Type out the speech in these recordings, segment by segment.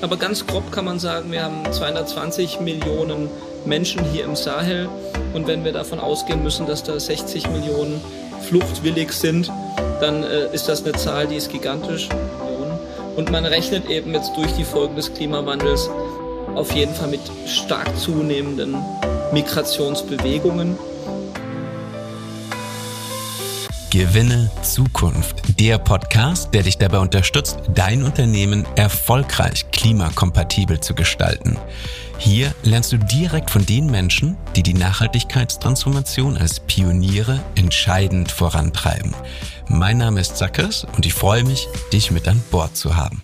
Aber ganz grob kann man sagen, wir haben 220 Millionen Menschen hier im Sahel. Und wenn wir davon ausgehen müssen, dass da 60 Millionen fluchtwillig sind, dann äh, ist das eine Zahl, die ist gigantisch. Und man rechnet eben jetzt durch die Folgen des Klimawandels auf jeden Fall mit stark zunehmenden Migrationsbewegungen. Gewinne Zukunft. Der Podcast, der dich dabei unterstützt, dein Unternehmen erfolgreich klimakompatibel zu gestalten. Hier lernst du direkt von den Menschen, die die Nachhaltigkeitstransformation als Pioniere entscheidend vorantreiben. Mein Name ist Zackers und ich freue mich, dich mit an Bord zu haben.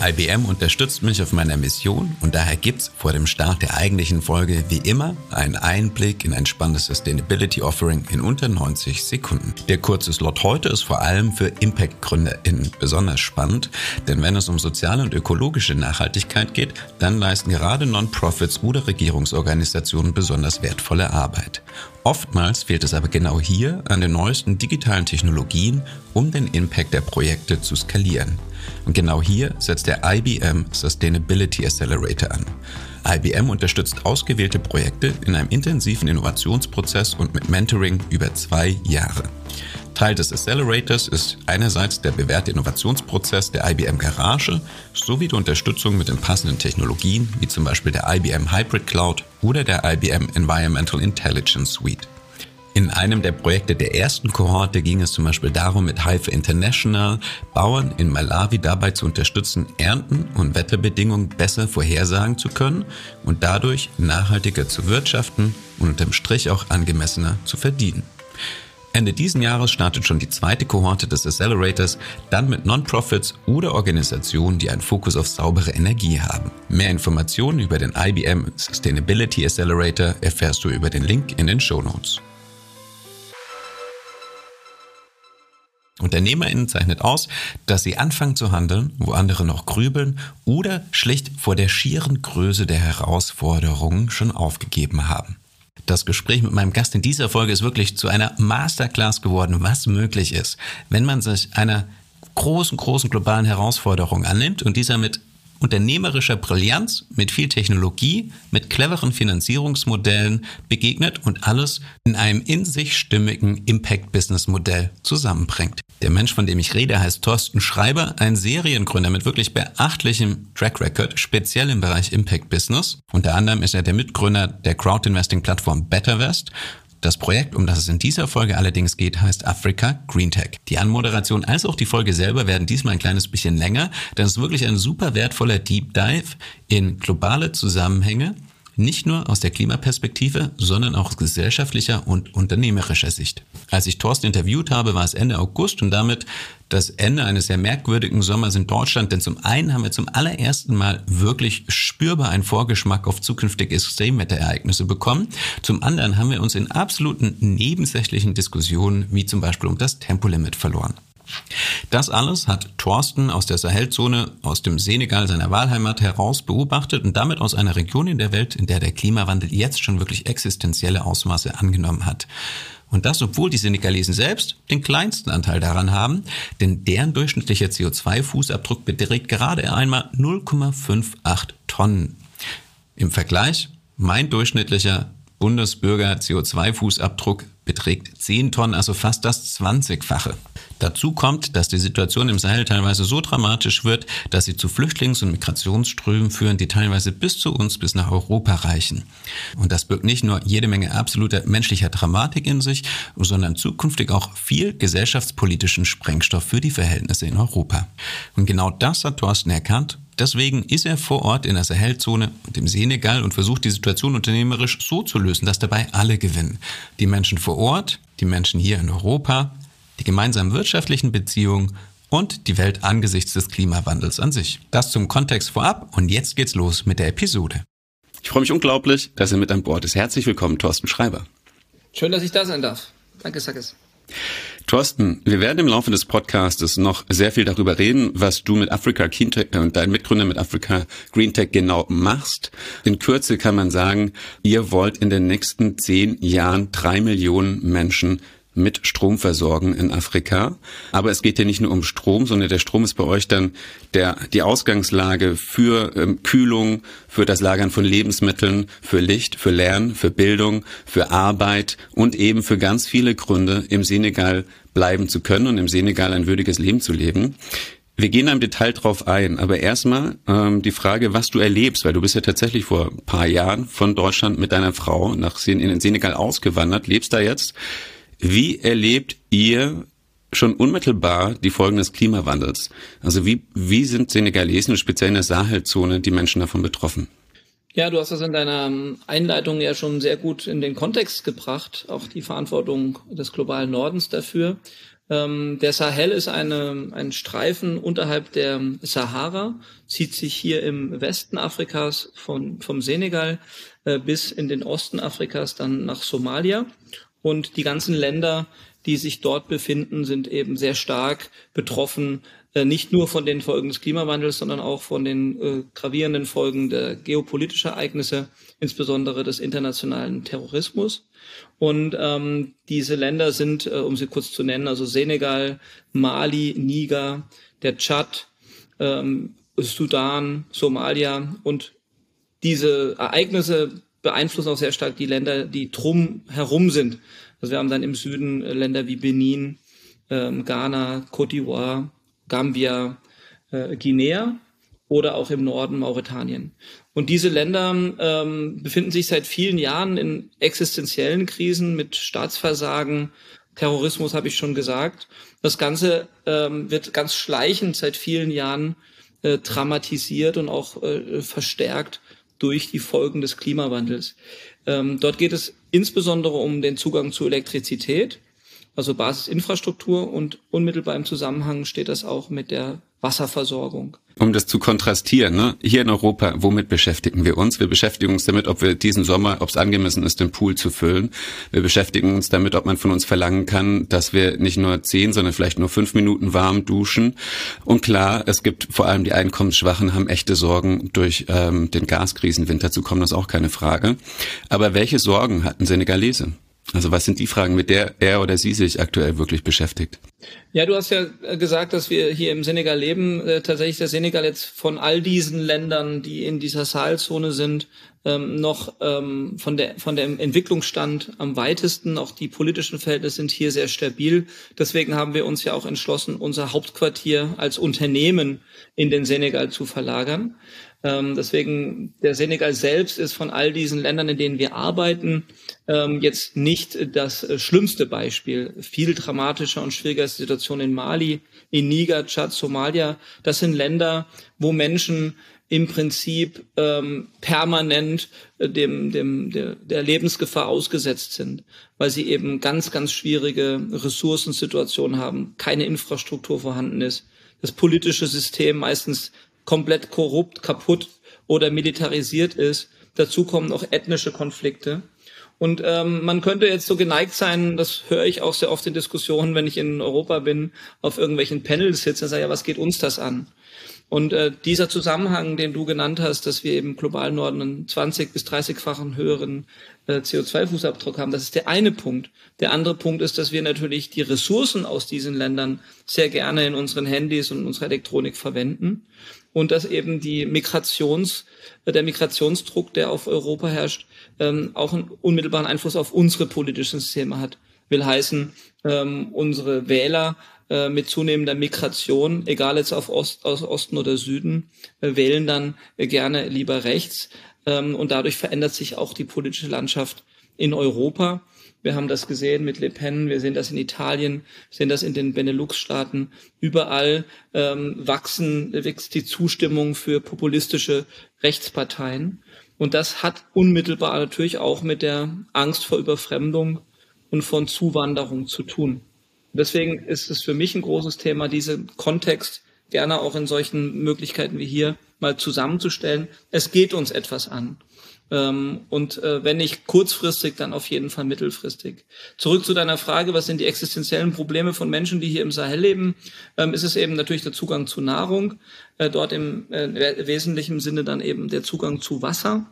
IBM unterstützt mich auf meiner Mission und daher gibt's vor dem Start der eigentlichen Folge wie immer einen Einblick in ein spannendes Sustainability Offering in unter 90 Sekunden. Der kurze Slot heute ist vor allem für Impact-GründerInnen besonders spannend, denn wenn es um soziale und ökologische Nachhaltigkeit geht, dann leisten gerade Non-Profits oder Regierungsorganisationen besonders wertvolle Arbeit. Oftmals fehlt es aber genau hier an den neuesten digitalen Technologien, um den Impact der Projekte zu skalieren. Und genau hier setzt der IBM Sustainability Accelerator an. IBM unterstützt ausgewählte Projekte in einem intensiven Innovationsprozess und mit Mentoring über zwei Jahre. Teil des Accelerators ist einerseits der bewährte Innovationsprozess der IBM Garage sowie die Unterstützung mit den passenden Technologien wie zum Beispiel der IBM Hybrid Cloud oder der IBM Environmental Intelligence Suite. In einem der Projekte der ersten Kohorte ging es zum Beispiel darum, mit Hive International Bauern in Malawi dabei zu unterstützen, Ernten und Wetterbedingungen besser vorhersagen zu können und dadurch nachhaltiger zu wirtschaften und unterm Strich auch angemessener zu verdienen. Ende diesen Jahres startet schon die zweite Kohorte des Accelerators, dann mit Non-Profits oder Organisationen, die einen Fokus auf saubere Energie haben. Mehr Informationen über den IBM Sustainability Accelerator erfährst du über den Link in den Show Notes. UnternehmerInnen zeichnet aus, dass sie anfangen zu handeln, wo andere noch grübeln oder schlicht vor der schieren Größe der Herausforderungen schon aufgegeben haben. Das Gespräch mit meinem Gast in dieser Folge ist wirklich zu einer Masterclass geworden, was möglich ist, wenn man sich einer großen, großen globalen Herausforderung annimmt und dieser mit unternehmerischer Brillanz, mit viel Technologie, mit cleveren Finanzierungsmodellen begegnet und alles in einem in sich stimmigen Impact-Business-Modell zusammenbringt. Der Mensch, von dem ich rede, heißt Thorsten Schreiber, ein Seriengründer mit wirklich beachtlichem Track Record, speziell im Bereich Impact Business. Unter anderem ist er der Mitgründer der Crowd-Investing-Plattform BetterVest das Projekt, um das es in dieser Folge allerdings geht, heißt Africa Green Tech. Die Anmoderation als auch die Folge selber werden diesmal ein kleines bisschen länger, denn es ist wirklich ein super wertvoller Deep Dive in globale Zusammenhänge, nicht nur aus der Klimaperspektive, sondern auch aus gesellschaftlicher und unternehmerischer Sicht. Als ich Thorsten interviewt habe, war es Ende August und damit das Ende eines sehr merkwürdigen Sommers in Deutschland, denn zum einen haben wir zum allerersten Mal wirklich spürbar einen Vorgeschmack auf zukünftige Extremwetterereignisse bekommen. Zum anderen haben wir uns in absoluten nebensächlichen Diskussionen, wie zum Beispiel um das Tempolimit, verloren. Das alles hat Thorsten aus der Sahelzone, aus dem Senegal seiner Wahlheimat heraus beobachtet und damit aus einer Region in der Welt, in der der Klimawandel jetzt schon wirklich existenzielle Ausmaße angenommen hat. Und das, obwohl die Senegalesen selbst den kleinsten Anteil daran haben, denn deren durchschnittlicher CO2-Fußabdruck beträgt gerade einmal 0,58 Tonnen. Im Vergleich, mein durchschnittlicher Bundesbürger CO2-Fußabdruck beträgt 10 Tonnen, also fast das 20-fache. Dazu kommt, dass die Situation im Sahel teilweise so dramatisch wird, dass sie zu Flüchtlings- und Migrationsströmen führen, die teilweise bis zu uns, bis nach Europa reichen. Und das birgt nicht nur jede Menge absoluter menschlicher Dramatik in sich, sondern zukünftig auch viel gesellschaftspolitischen Sprengstoff für die Verhältnisse in Europa. Und genau das hat Thorsten erkannt Deswegen ist er vor Ort in der Sahelzone und im Senegal und versucht die Situation unternehmerisch so zu lösen, dass dabei alle gewinnen. Die Menschen vor Ort, die Menschen hier in Europa, die gemeinsamen wirtschaftlichen Beziehungen und die Welt angesichts des Klimawandels an sich. Das zum Kontext vorab und jetzt geht's los mit der Episode. Ich freue mich unglaublich, dass er mit an Bord ist. Herzlich willkommen, Thorsten Schreiber. Schön, dass ich da sein darf. Danke, Sackes. Thorsten, wir werden im Laufe des Podcastes noch sehr viel darüber reden, was du mit Africa Green Tech und dein Mitgründer mit Africa Green Tech genau machst. In Kürze kann man sagen, ihr wollt in den nächsten zehn Jahren drei Millionen Menschen mit Strom versorgen in Afrika. Aber es geht ja nicht nur um Strom, sondern der Strom ist bei euch dann der, die Ausgangslage für ähm, Kühlung, für das Lagern von Lebensmitteln, für Licht, für Lernen, für Bildung, für Arbeit und eben für ganz viele Gründe im Senegal bleiben zu können und im Senegal ein würdiges Leben zu leben. Wir gehen da im Detail drauf ein, aber erstmal ähm, die Frage, was du erlebst, weil du bist ja tatsächlich vor paar Jahren von Deutschland mit deiner Frau nach in den Senegal ausgewandert, lebst da jetzt. Wie erlebt ihr schon unmittelbar die Folgen des Klimawandels? Also wie, wie sind Senegalesen, speziell in der Sahelzone, die Menschen davon betroffen? Ja, du hast das in deiner Einleitung ja schon sehr gut in den Kontext gebracht, auch die Verantwortung des globalen Nordens dafür. Ähm, der Sahel ist eine, ein Streifen unterhalb der Sahara, zieht sich hier im Westen Afrikas von, vom Senegal äh, bis in den Osten Afrikas, dann nach Somalia. Und die ganzen Länder, die sich dort befinden, sind eben sehr stark betroffen, äh, nicht nur von den Folgen des Klimawandels, sondern auch von den äh, gravierenden Folgen der geopolitischen Ereignisse, insbesondere des internationalen Terrorismus. Und ähm, diese Länder sind, äh, um sie kurz zu nennen, also Senegal, Mali, Niger, der Tschad, ähm, Sudan, Somalia und diese Ereignisse beeinflussen auch sehr stark die Länder, die drum herum sind. Also wir haben dann im Süden äh, Länder wie Benin, ähm, Ghana, Côte d'Ivoire, Gambia, äh, Guinea oder auch im Norden Mauretanien. Und diese Länder ähm, befinden sich seit vielen Jahren in existenziellen Krisen mit Staatsversagen, Terrorismus habe ich schon gesagt. Das Ganze ähm, wird ganz schleichend seit vielen Jahren äh, dramatisiert und auch äh, verstärkt durch die Folgen des Klimawandels. Ähm, dort geht es insbesondere um den Zugang zu Elektrizität, also Basisinfrastruktur und unmittelbar im Zusammenhang steht das auch mit der Wasserversorgung. Um das zu kontrastieren, ne? hier in Europa, womit beschäftigen wir uns? Wir beschäftigen uns damit, ob wir diesen Sommer, ob es angemessen ist, den Pool zu füllen. Wir beschäftigen uns damit, ob man von uns verlangen kann, dass wir nicht nur zehn, sondern vielleicht nur fünf Minuten warm duschen. Und klar, es gibt vor allem die Einkommensschwachen, haben echte Sorgen durch ähm, den Gaskrisenwinter zu kommen, das ist auch keine Frage. Aber welche Sorgen hatten Senegalese? Also was sind die Fragen, mit der er oder sie sich aktuell wirklich beschäftigt? Ja, du hast ja gesagt, dass wir hier im Senegal leben. Äh, tatsächlich der Senegal jetzt von all diesen Ländern, die in dieser Sahelzone sind, ähm, noch ähm, von der von dem Entwicklungsstand am weitesten. Auch die politischen Verhältnisse sind hier sehr stabil. Deswegen haben wir uns ja auch entschlossen, unser Hauptquartier als Unternehmen in den Senegal zu verlagern. Ähm, deswegen, der Senegal selbst ist von all diesen Ländern, in denen wir arbeiten, ähm, jetzt nicht das äh, schlimmste Beispiel. Viel dramatischer und schwieriger ist die Situation in Mali, in Niger, Tschad, Somalia. Das sind Länder, wo Menschen im Prinzip ähm, permanent äh, dem, dem, der, der Lebensgefahr ausgesetzt sind, weil sie eben ganz, ganz schwierige Ressourcensituationen haben, keine Infrastruktur vorhanden ist, das politische System meistens komplett korrupt, kaputt oder militarisiert ist. Dazu kommen auch ethnische Konflikte. Und ähm, man könnte jetzt so geneigt sein, das höre ich auch sehr oft in Diskussionen, wenn ich in Europa bin, auf irgendwelchen Panels sitze, sage ja, was geht uns das an? Und äh, dieser Zusammenhang, den du genannt hast, dass wir eben global Norden einen 20 bis 30-fachen höheren äh, CO2-Fußabdruck haben, das ist der eine Punkt. Der andere Punkt ist, dass wir natürlich die Ressourcen aus diesen Ländern sehr gerne in unseren Handys und unserer Elektronik verwenden und dass eben die Migrations, äh, der Migrationsdruck, der auf Europa herrscht, ähm, auch einen unmittelbaren Einfluss auf unsere politischen Systeme hat. Will heißen, ähm, unsere Wähler äh, mit zunehmender Migration, egal jetzt auf Ost, aus Osten oder Süden, äh, wählen dann gerne lieber rechts. Ähm, und dadurch verändert sich auch die politische Landschaft in Europa. Wir haben das gesehen mit Le Pen, wir sehen das in Italien, sehen das in den Benelux-Staaten. Überall ähm, wachsen, wächst die Zustimmung für populistische Rechtsparteien. Und das hat unmittelbar natürlich auch mit der Angst vor Überfremdung und von Zuwanderung zu tun. Deswegen ist es für mich ein großes Thema, diesen Kontext gerne auch in solchen Möglichkeiten wie hier mal zusammenzustellen. Es geht uns etwas an. Ähm, und äh, wenn nicht kurzfristig, dann auf jeden Fall mittelfristig. Zurück zu deiner Frage, was sind die existenziellen Probleme von Menschen, die hier im Sahel leben? Ähm, ist es eben natürlich der Zugang zu Nahrung, äh, dort im äh, wesentlichen Sinne dann eben der Zugang zu Wasser.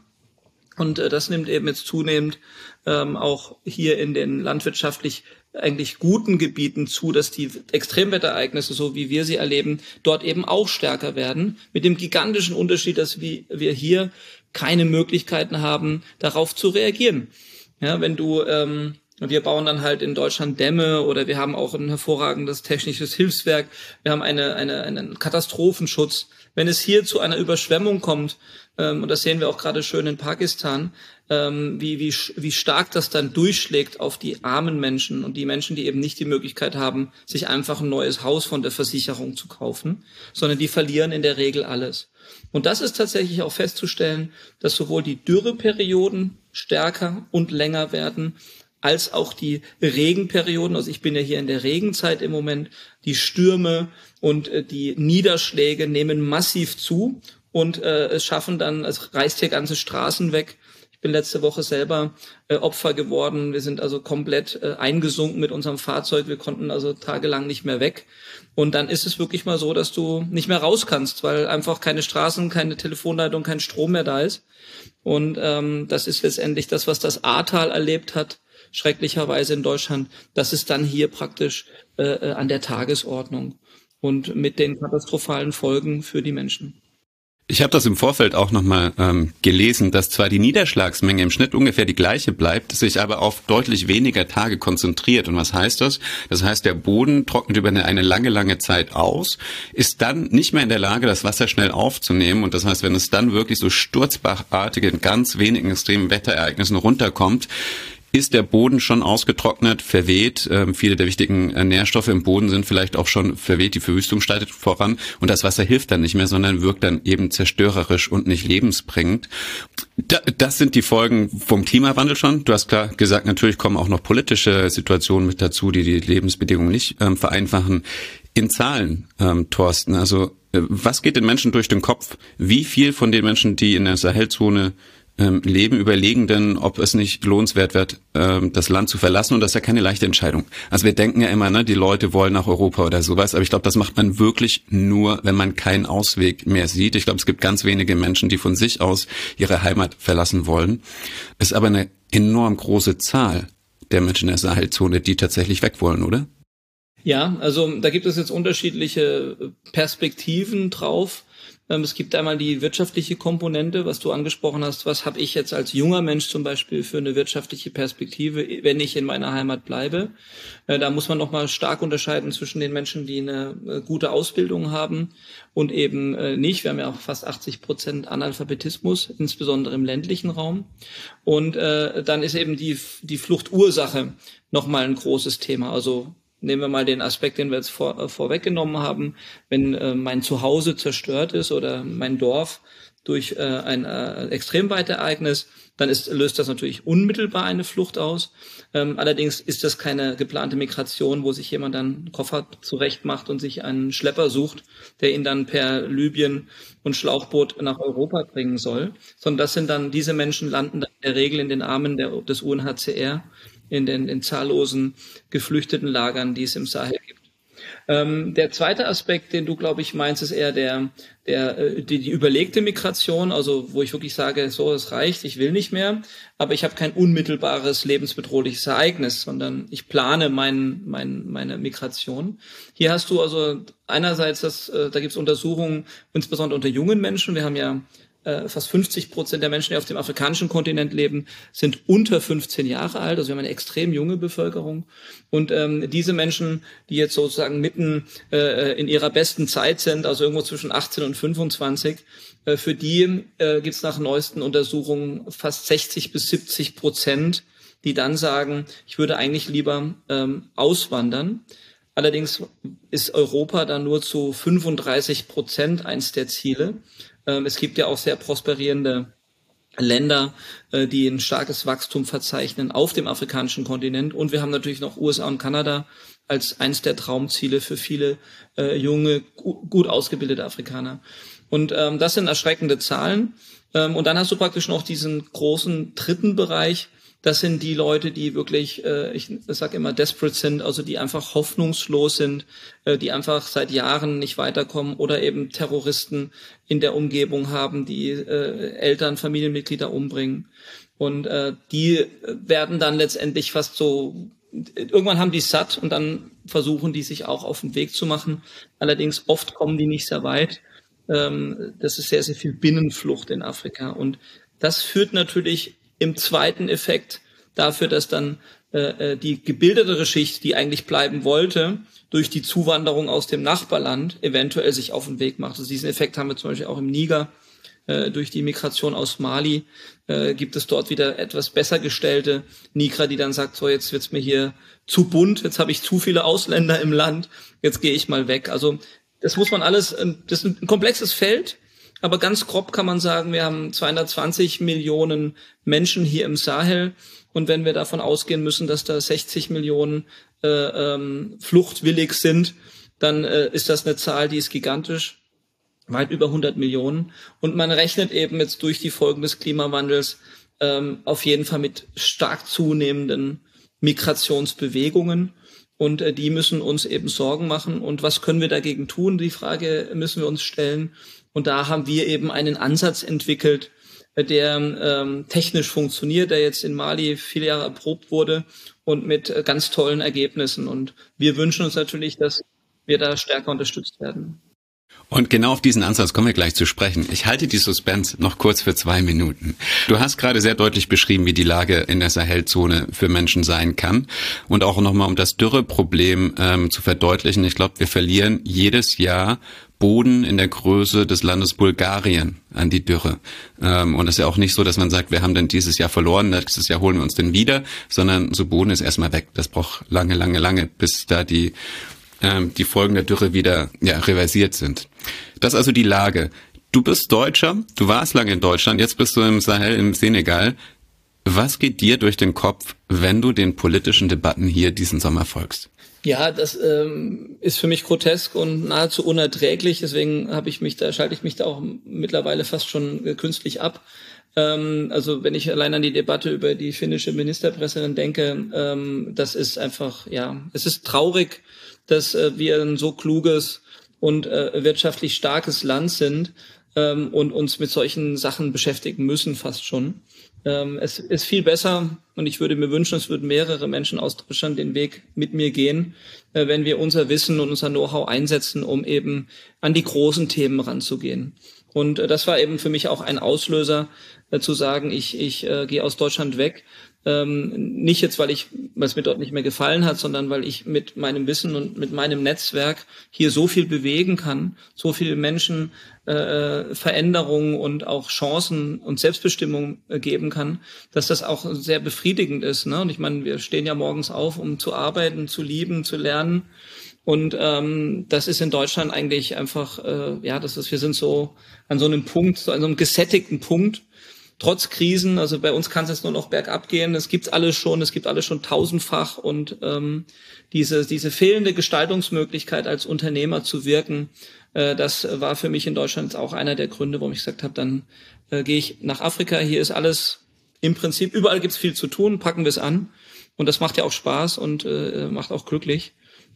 Und das nimmt eben jetzt zunehmend ähm, auch hier in den landwirtschaftlich eigentlich guten Gebieten zu, dass die Extremwetterereignisse, so wie wir sie erleben, dort eben auch stärker werden. Mit dem gigantischen Unterschied, dass wir hier keine Möglichkeiten haben, darauf zu reagieren. Ja, wenn du ähm, wir bauen dann halt in Deutschland Dämme oder wir haben auch ein hervorragendes technisches Hilfswerk. Wir haben eine, eine, einen Katastrophenschutz. Wenn es hier zu einer Überschwemmung kommt, ähm, und das sehen wir auch gerade schön in Pakistan, ähm, wie, wie, wie stark das dann durchschlägt auf die armen Menschen und die Menschen, die eben nicht die Möglichkeit haben, sich einfach ein neues Haus von der Versicherung zu kaufen, sondern die verlieren in der Regel alles. Und das ist tatsächlich auch festzustellen, dass sowohl die Dürreperioden stärker und länger werden, als auch die Regenperioden. Also ich bin ja hier in der Regenzeit im Moment. Die Stürme und äh, die Niederschläge nehmen massiv zu und äh, es schaffen dann, es reißt hier ganze Straßen weg. Ich bin letzte Woche selber äh, Opfer geworden. Wir sind also komplett äh, eingesunken mit unserem Fahrzeug. Wir konnten also tagelang nicht mehr weg. Und dann ist es wirklich mal so, dass du nicht mehr raus kannst, weil einfach keine Straßen, keine Telefonleitung, kein Strom mehr da ist. Und ähm, das ist letztendlich das, was das Ahrtal erlebt hat, schrecklicherweise in Deutschland. Das ist dann hier praktisch äh, äh an der Tagesordnung und mit den katastrophalen Folgen für die Menschen. Ich habe das im Vorfeld auch nochmal ähm, gelesen, dass zwar die Niederschlagsmenge im Schnitt ungefähr die gleiche bleibt, sich aber auf deutlich weniger Tage konzentriert. Und was heißt das? Das heißt, der Boden trocknet über eine, eine lange, lange Zeit aus, ist dann nicht mehr in der Lage, das Wasser schnell aufzunehmen. Und das heißt, wenn es dann wirklich so sturzbachartige, in ganz wenigen extremen Wetterereignissen runterkommt, ist der Boden schon ausgetrocknet, verweht. Ähm, viele der wichtigen äh, Nährstoffe im Boden sind vielleicht auch schon verweht. Die Verwüstung startet voran und das Wasser hilft dann nicht mehr, sondern wirkt dann eben zerstörerisch und nicht lebensbringend. Da, das sind die Folgen vom Klimawandel schon. Du hast klar gesagt, natürlich kommen auch noch politische Situationen mit dazu, die die Lebensbedingungen nicht ähm, vereinfachen. In Zahlen, ähm, Thorsten, also äh, was geht den Menschen durch den Kopf? Wie viel von den Menschen, die in der Sahelzone ähm, leben, überlegen denn, ob es nicht lohnenswert wird, ähm, das Land zu verlassen. Und das ist ja keine leichte Entscheidung. Also wir denken ja immer, ne, die Leute wollen nach Europa oder sowas. Aber ich glaube, das macht man wirklich nur, wenn man keinen Ausweg mehr sieht. Ich glaube, es gibt ganz wenige Menschen, die von sich aus ihre Heimat verlassen wollen. Ist aber eine enorm große Zahl der Menschen in der Sahelzone, die tatsächlich weg wollen, oder? Ja, also da gibt es jetzt unterschiedliche Perspektiven drauf. Ähm, es gibt einmal die wirtschaftliche Komponente, was du angesprochen hast. Was habe ich jetzt als junger Mensch zum Beispiel für eine wirtschaftliche Perspektive, wenn ich in meiner Heimat bleibe? Äh, da muss man nochmal stark unterscheiden zwischen den Menschen, die eine äh, gute Ausbildung haben und eben äh, nicht. Wir haben ja auch fast 80 Prozent Analphabetismus, insbesondere im ländlichen Raum. Und dann ist eben die, die Fluchtursache nochmal ein großes Thema. Also Nehmen wir mal den Aspekt, den wir jetzt vor, äh, vorweggenommen haben. Wenn äh, mein Zuhause zerstört ist oder mein Dorf durch äh, ein äh, Extremweitereignis, dann ist, löst das natürlich unmittelbar eine Flucht aus. Ähm, allerdings ist das keine geplante Migration, wo sich jemand dann einen Koffer zurecht macht und sich einen Schlepper sucht, der ihn dann per Libyen und Schlauchboot nach Europa bringen soll, sondern das sind dann, diese Menschen landen dann in der Regel in den Armen der, des UNHCR in den in zahllosen geflüchteten Lagern, die es im Sahel gibt. Ähm, der zweite Aspekt, den du, glaube ich, meinst, ist eher der, der, äh, die, die überlegte Migration, also wo ich wirklich sage, so, es reicht, ich will nicht mehr, aber ich habe kein unmittelbares lebensbedrohliches Ereignis, sondern ich plane mein, mein, meine Migration. Hier hast du also einerseits, das, äh, da gibt es Untersuchungen, insbesondere unter jungen Menschen. Wir haben ja äh, fast 50 Prozent der Menschen, die auf dem afrikanischen Kontinent leben, sind unter 15 Jahre alt. Also wir haben eine extrem junge Bevölkerung. Und ähm, diese Menschen, die jetzt sozusagen mitten äh, in ihrer besten Zeit sind, also irgendwo zwischen 18 und 25, äh, für die äh, gibt es nach neuesten Untersuchungen fast 60 bis 70 Prozent, die dann sagen, ich würde eigentlich lieber ähm, auswandern. Allerdings ist Europa dann nur zu 35 Prozent eins der Ziele. Ähm, es gibt ja auch sehr prosperierende Länder, äh, die ein starkes Wachstum verzeichnen auf dem afrikanischen Kontinent. Und wir haben natürlich noch USA und Kanada als eins der Traumziele für viele äh, junge, gut ausgebildete Afrikaner. Und ähm, das sind erschreckende Zahlen. Ähm, und dann hast du praktisch noch diesen großen dritten Bereich, das sind die Leute, die wirklich, äh, ich sage immer, desperate sind, also die einfach hoffnungslos sind, äh, die einfach seit Jahren nicht weiterkommen oder eben Terroristen in der Umgebung haben, die äh, Eltern, Familienmitglieder umbringen. Und äh, die werden dann letztendlich fast so irgendwann haben die satt und dann versuchen die sich auch auf den Weg zu machen. Allerdings oft kommen die nicht sehr weit. Ähm, das ist sehr, sehr viel Binnenflucht in Afrika. Und das führt natürlich im zweiten Effekt dafür, dass dann äh, äh, die gebildetere Schicht, die eigentlich bleiben wollte, durch die Zuwanderung aus dem Nachbarland eventuell sich auf den Weg macht. Also diesen Effekt haben wir zum Beispiel auch im Niger äh, durch die Migration aus Mali äh, gibt es dort wieder etwas besser gestellte Nigra, die dann sagt, so jetzt wird's mir hier zu bunt, jetzt habe ich zu viele Ausländer im Land, jetzt gehe ich mal weg. Also das muss man alles, ähm, das ist ein komplexes Feld, aber ganz grob kann man sagen, wir haben 220 Millionen Menschen hier im Sahel. Und wenn wir davon ausgehen müssen, dass da 60 Millionen äh, ähm, fluchtwillig sind, dann äh, ist das eine Zahl, die ist gigantisch, weit über 100 Millionen. Und man rechnet eben jetzt durch die Folgen des Klimawandels ähm, auf jeden Fall mit stark zunehmenden Migrationsbewegungen. Und äh, die müssen uns eben Sorgen machen. Und was können wir dagegen tun? Die Frage müssen wir uns stellen. Und da haben wir eben einen Ansatz entwickelt, äh, der ähm, technisch funktioniert, der jetzt in Mali viele Jahre erprobt wurde und mit äh, ganz tollen Ergebnissen. Und wir wünschen uns natürlich, dass wir da stärker unterstützt werden. Und genau auf diesen Ansatz kommen wir gleich zu sprechen. Ich halte die Suspense noch kurz für zwei Minuten. Du hast gerade sehr deutlich beschrieben, wie die Lage in der Sahelzone für Menschen sein kann. Und auch nochmal, um das Dürreproblem ähm, zu verdeutlichen. Ich glaube, wir verlieren jedes Jahr Boden in der Größe des Landes Bulgarien an die Dürre. Ähm, und es ist ja auch nicht so, dass man sagt, wir haben dann dieses Jahr verloren, nächstes Jahr holen wir uns den wieder, sondern so Boden ist erstmal weg. Das braucht lange, lange, lange, bis da die ähm, die Folgen der Dürre wieder ja, reversiert sind. Das ist also die Lage. Du bist Deutscher, du warst lange in Deutschland, jetzt bist du im Sahel, im Senegal. Was geht dir durch den Kopf, wenn du den politischen Debatten hier diesen Sommer folgst? Ja, das ähm, ist für mich grotesk und nahezu unerträglich. Deswegen habe ich mich da schalte ich mich da auch mittlerweile fast schon äh, künstlich ab. Ähm, also wenn ich allein an die Debatte über die finnische Ministerpräsidentin denke, ähm, das ist einfach ja, es ist traurig dass äh, wir ein so kluges und äh, wirtschaftlich starkes Land sind ähm, und uns mit solchen Sachen beschäftigen müssen fast schon. Ähm, es ist viel besser und ich würde mir wünschen, es würden mehrere Menschen aus Deutschland den Weg mit mir gehen, äh, wenn wir unser Wissen und unser Know-how einsetzen, um eben an die großen Themen ranzugehen. Und äh, das war eben für mich auch ein Auslöser, äh, zu sagen, ich, ich äh, gehe aus Deutschland weg ähm, nicht jetzt, weil ich, es mir dort nicht mehr gefallen hat, sondern weil ich mit meinem Wissen und mit meinem Netzwerk hier so viel bewegen kann, so viele Menschen äh, Veränderungen und auch Chancen und Selbstbestimmung äh, geben kann, dass das auch sehr befriedigend ist. Ne? Und ich meine, wir stehen ja morgens auf, um zu arbeiten, zu lieben, zu lernen. Und ähm, das ist in Deutschland eigentlich einfach, äh, ja, das ist, wir sind so an so einem Punkt, so an so einem gesättigten Punkt, trotz Krisen, also bei uns kann es jetzt nur noch bergab gehen, es gibt alles schon, es gibt alles schon tausendfach. Und ähm, diese, diese fehlende Gestaltungsmöglichkeit als Unternehmer zu wirken, äh, das war für mich in Deutschland auch einer der Gründe, warum ich gesagt habe, dann äh, gehe ich nach Afrika, hier ist alles im Prinzip, überall gibt's viel zu tun, packen wir es an. Und das macht ja auch Spaß und äh, macht auch glücklich.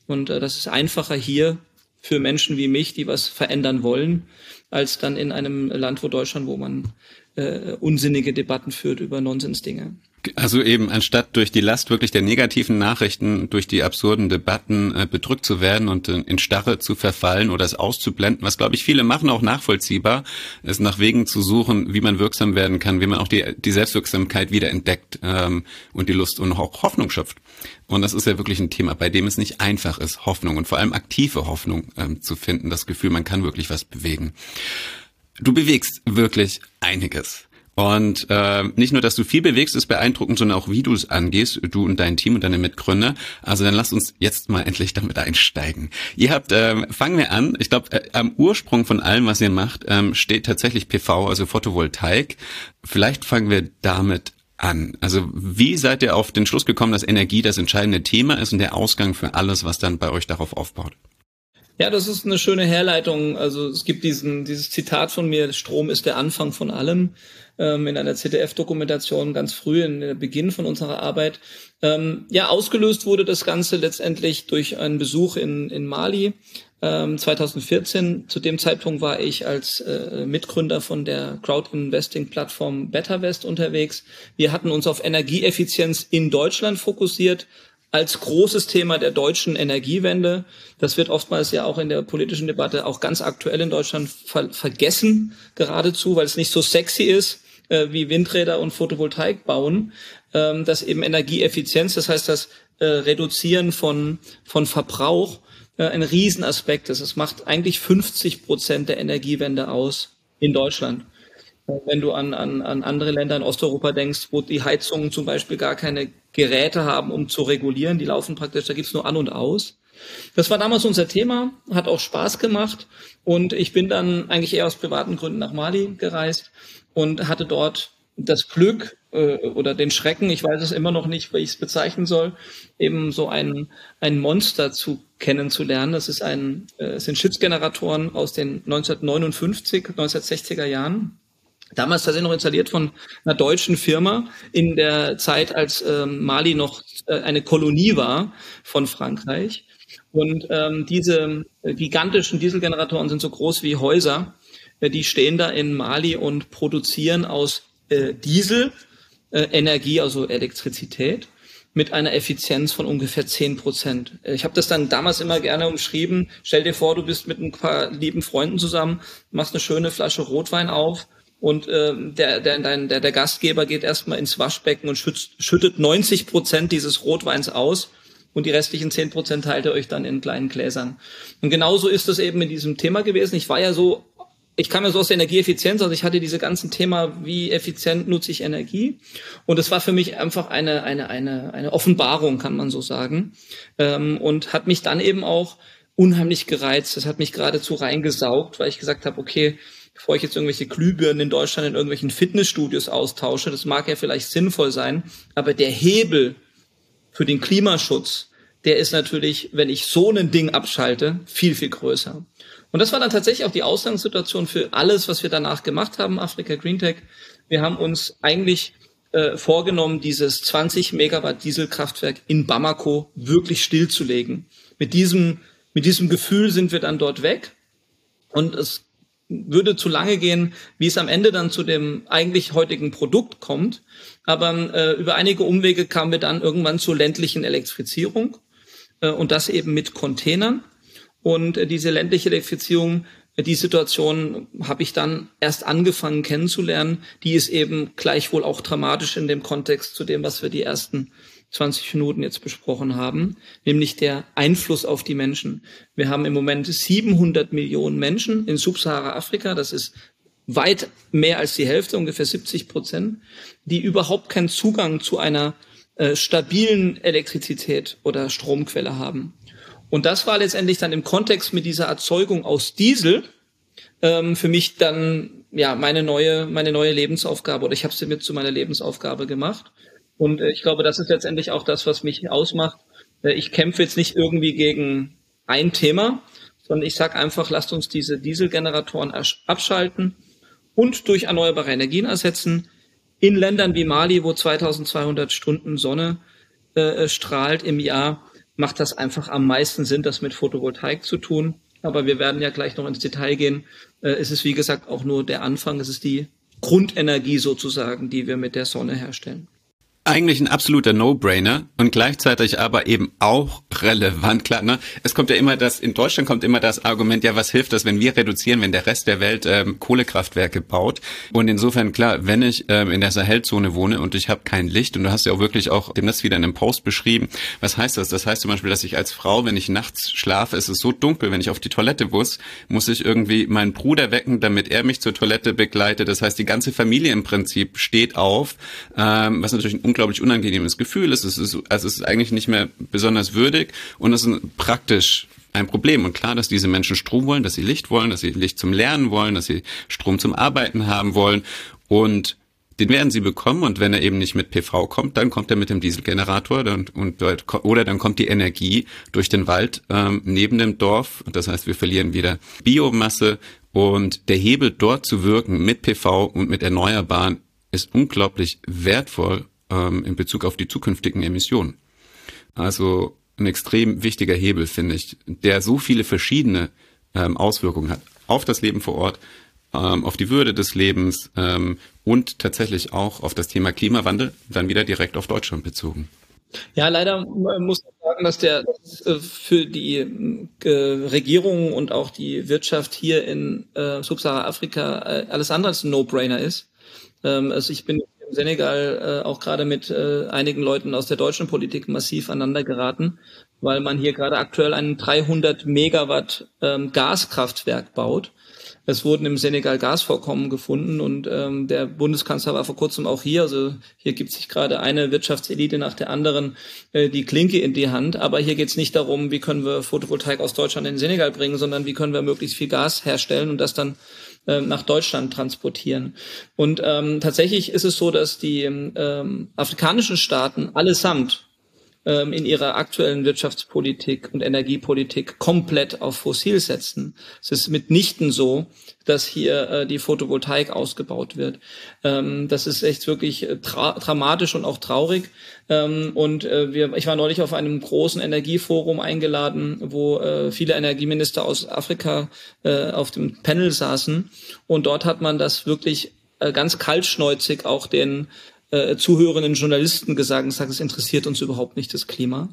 Und äh, das ist einfacher hier für Menschen wie mich, die was verändern wollen, als dann in einem Land, wo Deutschland, wo man äh, unsinnige Debatten führt über Nonsensdinge. Also eben, anstatt durch die Last wirklich der negativen Nachrichten, durch die absurden Debatten äh, bedrückt zu werden und äh, in Starre zu verfallen oder es auszublenden, was glaube ich viele machen, auch nachvollziehbar, ist nach Wegen zu suchen, wie man wirksam werden kann, wie man auch die, die Selbstwirksamkeit wieder entdeckt ähm, und die Lust und auch Hoffnung schöpft. Und das ist ja wirklich ein Thema, bei dem es nicht einfach ist, Hoffnung und vor allem aktive Hoffnung ähm, zu finden, das Gefühl, man kann wirklich was bewegen. Du bewegst wirklich einiges. Und äh, nicht nur, dass du viel bewegst, ist beeindruckend, sondern auch, wie du es angehst, du und dein Team und deine Mitgründer. Also dann lass uns jetzt mal endlich damit einsteigen. Ihr habt, äh, fangen wir an, ich glaube, äh, am Ursprung von allem, was ihr macht, ähm, steht tatsächlich PV, also Photovoltaik. Vielleicht fangen wir damit an. Also wie seid ihr auf den Schluss gekommen, dass Energie das entscheidende Thema ist und der Ausgang für alles, was dann bei euch darauf aufbaut? Ja, das ist eine schöne Herleitung. Also es gibt diesen, dieses Zitat von mir, Strom ist der Anfang von allem, ähm, in einer ZDF-Dokumentation ganz früh, in der Beginn von unserer Arbeit. Ähm, ja, ausgelöst wurde das Ganze letztendlich durch einen Besuch in, in Mali ähm, 2014. Zu dem Zeitpunkt war ich als äh, Mitgründer von der Crowd-Investing-Plattform BetterWest unterwegs. Wir hatten uns auf Energieeffizienz in Deutschland fokussiert, als großes Thema der deutschen Energiewende. Das wird oftmals ja auch in der politischen Debatte auch ganz aktuell in Deutschland ver vergessen, geradezu, weil es nicht so sexy ist äh, wie Windräder und Photovoltaik bauen, ähm, dass eben Energieeffizienz, das heißt das äh, Reduzieren von, von Verbrauch, äh, ein Riesenaspekt ist. Es macht eigentlich 50 Prozent der Energiewende aus in Deutschland. Wenn du an, an, an andere Länder in Osteuropa denkst, wo die Heizungen zum Beispiel gar keine Geräte haben, um zu regulieren, die laufen praktisch, da gibt's nur an und aus. Das war damals unser Thema, hat auch Spaß gemacht und ich bin dann eigentlich eher aus privaten Gründen nach Mali gereist und hatte dort das Glück äh, oder den Schrecken, ich weiß es immer noch nicht, wie ich es bezeichnen soll, eben so ein, ein Monster zu kennenzulernen. Das ist ein, äh, sind Schiffsgeneratoren aus den 1959, 1960er Jahren. Damals tatsächlich noch installiert von einer deutschen Firma in der Zeit, als ähm, Mali noch äh, eine Kolonie war von Frankreich. Und ähm, diese äh, gigantischen Dieselgeneratoren sind so groß wie Häuser. Äh, die stehen da in Mali und produzieren aus äh, Diesel äh, Energie, also Elektrizität, mit einer Effizienz von ungefähr zehn Prozent. Ich habe das dann damals immer gerne umschrieben. Stell dir vor, du bist mit ein paar lieben Freunden zusammen, machst eine schöne Flasche Rotwein auf und äh, der, der, der, der Gastgeber geht erstmal ins Waschbecken und schützt, schüttet 90 Prozent dieses Rotweins aus und die restlichen 10 Prozent teilt ihr euch dann in kleinen Gläsern. Und genauso ist das eben in diesem Thema gewesen. Ich war ja so ich kam ja so aus der Energieeffizienz, also ich hatte diese ganzen Thema, wie effizient nutze ich Energie. Und es war für mich einfach eine, eine, eine, eine Offenbarung, kann man so sagen. Ähm, und hat mich dann eben auch unheimlich gereizt. Das hat mich geradezu reingesaugt, weil ich gesagt habe, okay, bevor ich jetzt irgendwelche Glühbirnen in Deutschland in irgendwelchen Fitnessstudios austausche, das mag ja vielleicht sinnvoll sein, aber der Hebel für den Klimaschutz, der ist natürlich, wenn ich so ein Ding abschalte, viel, viel größer. Und das war dann tatsächlich auch die Ausgangssituation für alles, was wir danach gemacht haben, Afrika Green Tech. Wir haben uns eigentlich äh, vorgenommen, dieses 20 Megawatt Dieselkraftwerk in Bamako wirklich stillzulegen. Mit diesem, mit diesem Gefühl sind wir dann dort weg. Und es würde zu lange gehen, wie es am Ende dann zu dem eigentlich heutigen Produkt kommt. Aber äh, über einige Umwege kamen wir dann irgendwann zur ländlichen Elektrifizierung äh, und das eben mit Containern. Und äh, diese ländliche Elektrifizierung, äh, die Situation habe ich dann erst angefangen kennenzulernen. Die ist eben gleichwohl auch dramatisch in dem Kontext zu dem, was wir die ersten 20 Minuten jetzt besprochen haben, nämlich der Einfluss auf die Menschen. Wir haben im Moment 700 Millionen Menschen in Subsahara-Afrika, das ist weit mehr als die Hälfte, ungefähr 70 Prozent, die überhaupt keinen Zugang zu einer äh, stabilen Elektrizität oder Stromquelle haben. Und das war letztendlich dann im Kontext mit dieser Erzeugung aus Diesel ähm, für mich dann ja meine neue meine neue Lebensaufgabe oder ich habe sie mit zu meiner Lebensaufgabe gemacht. Und äh, ich glaube, das ist letztendlich auch das, was mich ausmacht. Äh, ich kämpfe jetzt nicht irgendwie gegen ein Thema, sondern ich sage einfach, lasst uns diese Dieselgeneratoren abschalten und durch erneuerbare Energien ersetzen. In Ländern wie Mali, wo 2200 Stunden Sonne äh, strahlt im Jahr, macht das einfach am meisten Sinn, das mit Photovoltaik zu tun. Aber wir werden ja gleich noch ins Detail gehen. Äh, es ist, wie gesagt, auch nur der Anfang. Es ist die Grundenergie sozusagen, die wir mit der Sonne herstellen eigentlich ein absoluter No-Brainer und gleichzeitig aber eben auch relevant. Klar, ne? Es kommt ja immer das, in Deutschland kommt immer das Argument, ja, was hilft das, wenn wir reduzieren, wenn der Rest der Welt ähm, Kohlekraftwerke baut? Und insofern, klar, wenn ich ähm, in der Sahelzone wohne und ich habe kein Licht, und du hast ja auch wirklich auch das wieder in einem Post beschrieben, was heißt das? Das heißt zum Beispiel, dass ich als Frau, wenn ich nachts schlafe, es ist so dunkel, wenn ich auf die Toilette muss, muss ich irgendwie meinen Bruder wecken, damit er mich zur Toilette begleitet. Das heißt, die ganze Familie im Prinzip steht auf, ähm, was natürlich ein unglaublich unangenehmes Gefühl. Es ist, also es ist eigentlich nicht mehr besonders würdig und es ist praktisch ein Problem. Und klar, dass diese Menschen Strom wollen, dass sie Licht wollen, dass sie Licht zum Lernen wollen, dass sie Strom zum Arbeiten haben wollen. Und den werden sie bekommen und wenn er eben nicht mit PV kommt, dann kommt er mit dem Dieselgenerator dann, und oder dann kommt die Energie durch den Wald ähm, neben dem Dorf. Das heißt, wir verlieren wieder Biomasse und der Hebel dort zu wirken mit PV und mit Erneuerbaren ist unglaublich wertvoll ähm, in Bezug auf die zukünftigen Emissionen. Also ein extrem wichtiger Hebel, finde ich, der so viele verschiedene ähm, Auswirkungen hat auf das Leben vor Ort, ähm, auf die Würde des Lebens ähm, und tatsächlich auch auf das Thema Klimawandel, dann wieder direkt auf Deutschland bezogen. Ja, leider muss man sagen, dass der äh, für die äh, Regierung und auch die Wirtschaft hier in äh, Subsahara-Afrika äh, alles andere als ein No-Brainer ist. Ähm, also ich bin im Senegal äh, auch gerade mit äh, einigen Leuten aus der deutschen Politik massiv aneinander geraten, weil man hier gerade aktuell ein 300 Megawatt ähm, Gaskraftwerk baut es wurden im Senegal Gasvorkommen gefunden und ähm, der Bundeskanzler war vor kurzem auch hier. Also hier gibt sich gerade eine Wirtschaftselite nach der anderen äh, die Klinke in die Hand. Aber hier geht es nicht darum, wie können wir Photovoltaik aus Deutschland in Senegal bringen, sondern wie können wir möglichst viel Gas herstellen und das dann äh, nach Deutschland transportieren. Und ähm, tatsächlich ist es so, dass die ähm, afrikanischen Staaten allesamt ähm, in ihrer aktuellen Wirtschaftspolitik und Energiepolitik komplett auf Fossil setzen. Es ist mitnichten so, dass hier äh, die Photovoltaik ausgebaut wird. Ähm, das ist echt wirklich äh, dramatisch und auch traurig. Ähm, und äh, wir, ich war neulich auf einem großen Energieforum eingeladen, wo äh, viele Energieminister aus Afrika äh, auf dem Panel saßen. Und dort hat man das wirklich äh, ganz kaltschneuzig auch den äh, zuhörenden Journalisten gesagt, sagt, es interessiert uns überhaupt nicht das Klima.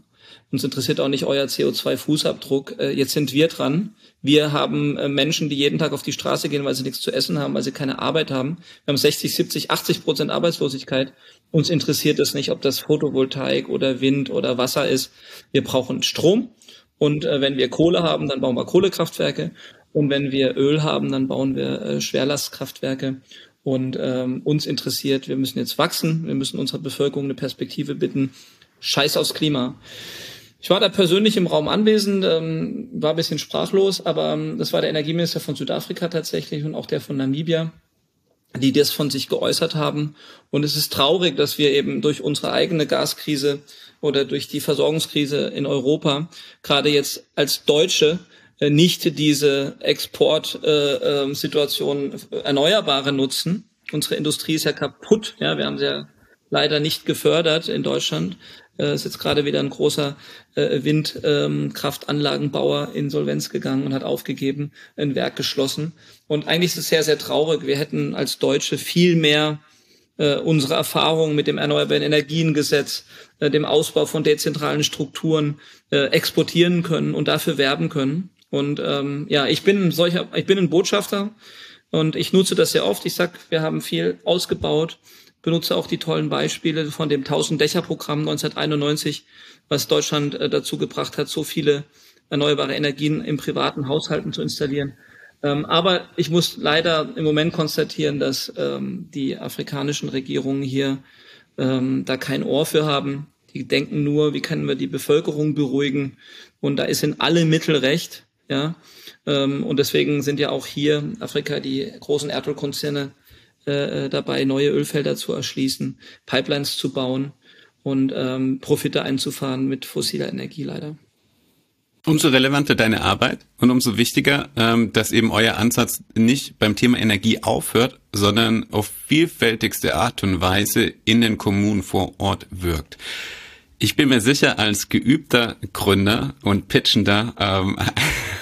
Uns interessiert auch nicht euer CO2-Fußabdruck. Äh, jetzt sind wir dran. Wir haben äh, Menschen, die jeden Tag auf die Straße gehen, weil sie nichts zu essen haben, weil sie keine Arbeit haben. Wir haben 60, 70, 80 Prozent Arbeitslosigkeit. Uns interessiert es nicht, ob das Photovoltaik oder Wind oder Wasser ist. Wir brauchen Strom. Und äh, wenn wir Kohle haben, dann bauen wir Kohlekraftwerke. Und wenn wir Öl haben, dann bauen wir Schwerlastkraftwerke. Und ähm, uns interessiert, wir müssen jetzt wachsen, wir müssen unserer Bevölkerung eine Perspektive bitten. Scheiß aufs Klima. Ich war da persönlich im Raum anwesend, ähm, war ein bisschen sprachlos, aber ähm, das war der Energieminister von Südafrika tatsächlich und auch der von Namibia, die das von sich geäußert haben. Und es ist traurig, dass wir eben durch unsere eigene Gaskrise oder durch die Versorgungskrise in Europa gerade jetzt als Deutsche äh, nicht diese Exportsituation äh, äh, Erneuerbare nutzen. Unsere Industrie ist ja kaputt. Ja, wir haben sie ja leider nicht gefördert in Deutschland. Äh, ist jetzt gerade wieder ein großer äh, Windkraftanlagenbauer ähm, Insolvenz gegangen und hat aufgegeben, ein Werk geschlossen. Und eigentlich ist es sehr, sehr traurig. Wir hätten als Deutsche viel mehr äh, unsere Erfahrungen mit dem Erneuerbaren Energiengesetz, äh, dem Ausbau von dezentralen Strukturen äh, exportieren können und dafür werben können. Und ähm, ja, ich bin solcher, ich bin ein Botschafter und ich nutze das sehr oft. Ich sag, wir haben viel ausgebaut, benutze auch die tollen Beispiele von dem 1000 Dächer Programm 1991, was Deutschland äh, dazu gebracht hat, so viele erneuerbare Energien im privaten Haushalten zu installieren. Ähm, aber ich muss leider im Moment konstatieren, dass ähm, die afrikanischen Regierungen hier ähm, da kein Ohr für haben. Die denken nur, wie können wir die Bevölkerung beruhigen? Und da ist in alle Mittel recht. Ja, und deswegen sind ja auch hier Afrika die großen Erdölkonzerne äh, dabei, neue Ölfelder zu erschließen, Pipelines zu bauen und ähm, Profite einzufahren mit fossiler Energie leider. Umso relevanter deine Arbeit und umso wichtiger, ähm, dass eben euer Ansatz nicht beim Thema Energie aufhört, sondern auf vielfältigste Art und Weise in den Kommunen vor Ort wirkt. Ich bin mir sicher, als geübter Gründer und Pitchender ähm,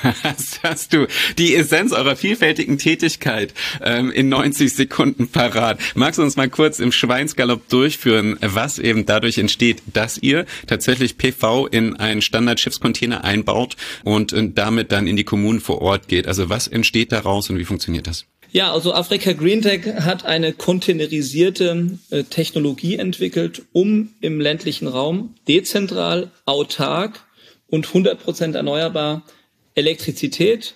hast, hast du die Essenz eurer vielfältigen Tätigkeit ähm, in 90 Sekunden parat. Magst du uns mal kurz im Schweinsgalopp durchführen, was eben dadurch entsteht, dass ihr tatsächlich PV in einen Standard-Schiffscontainer einbaut und, und damit dann in die Kommunen vor Ort geht? Also was entsteht daraus und wie funktioniert das? Ja, also Afrika Green Tech hat eine containerisierte äh, Technologie entwickelt, um im ländlichen Raum dezentral, autark und 100% erneuerbar Elektrizität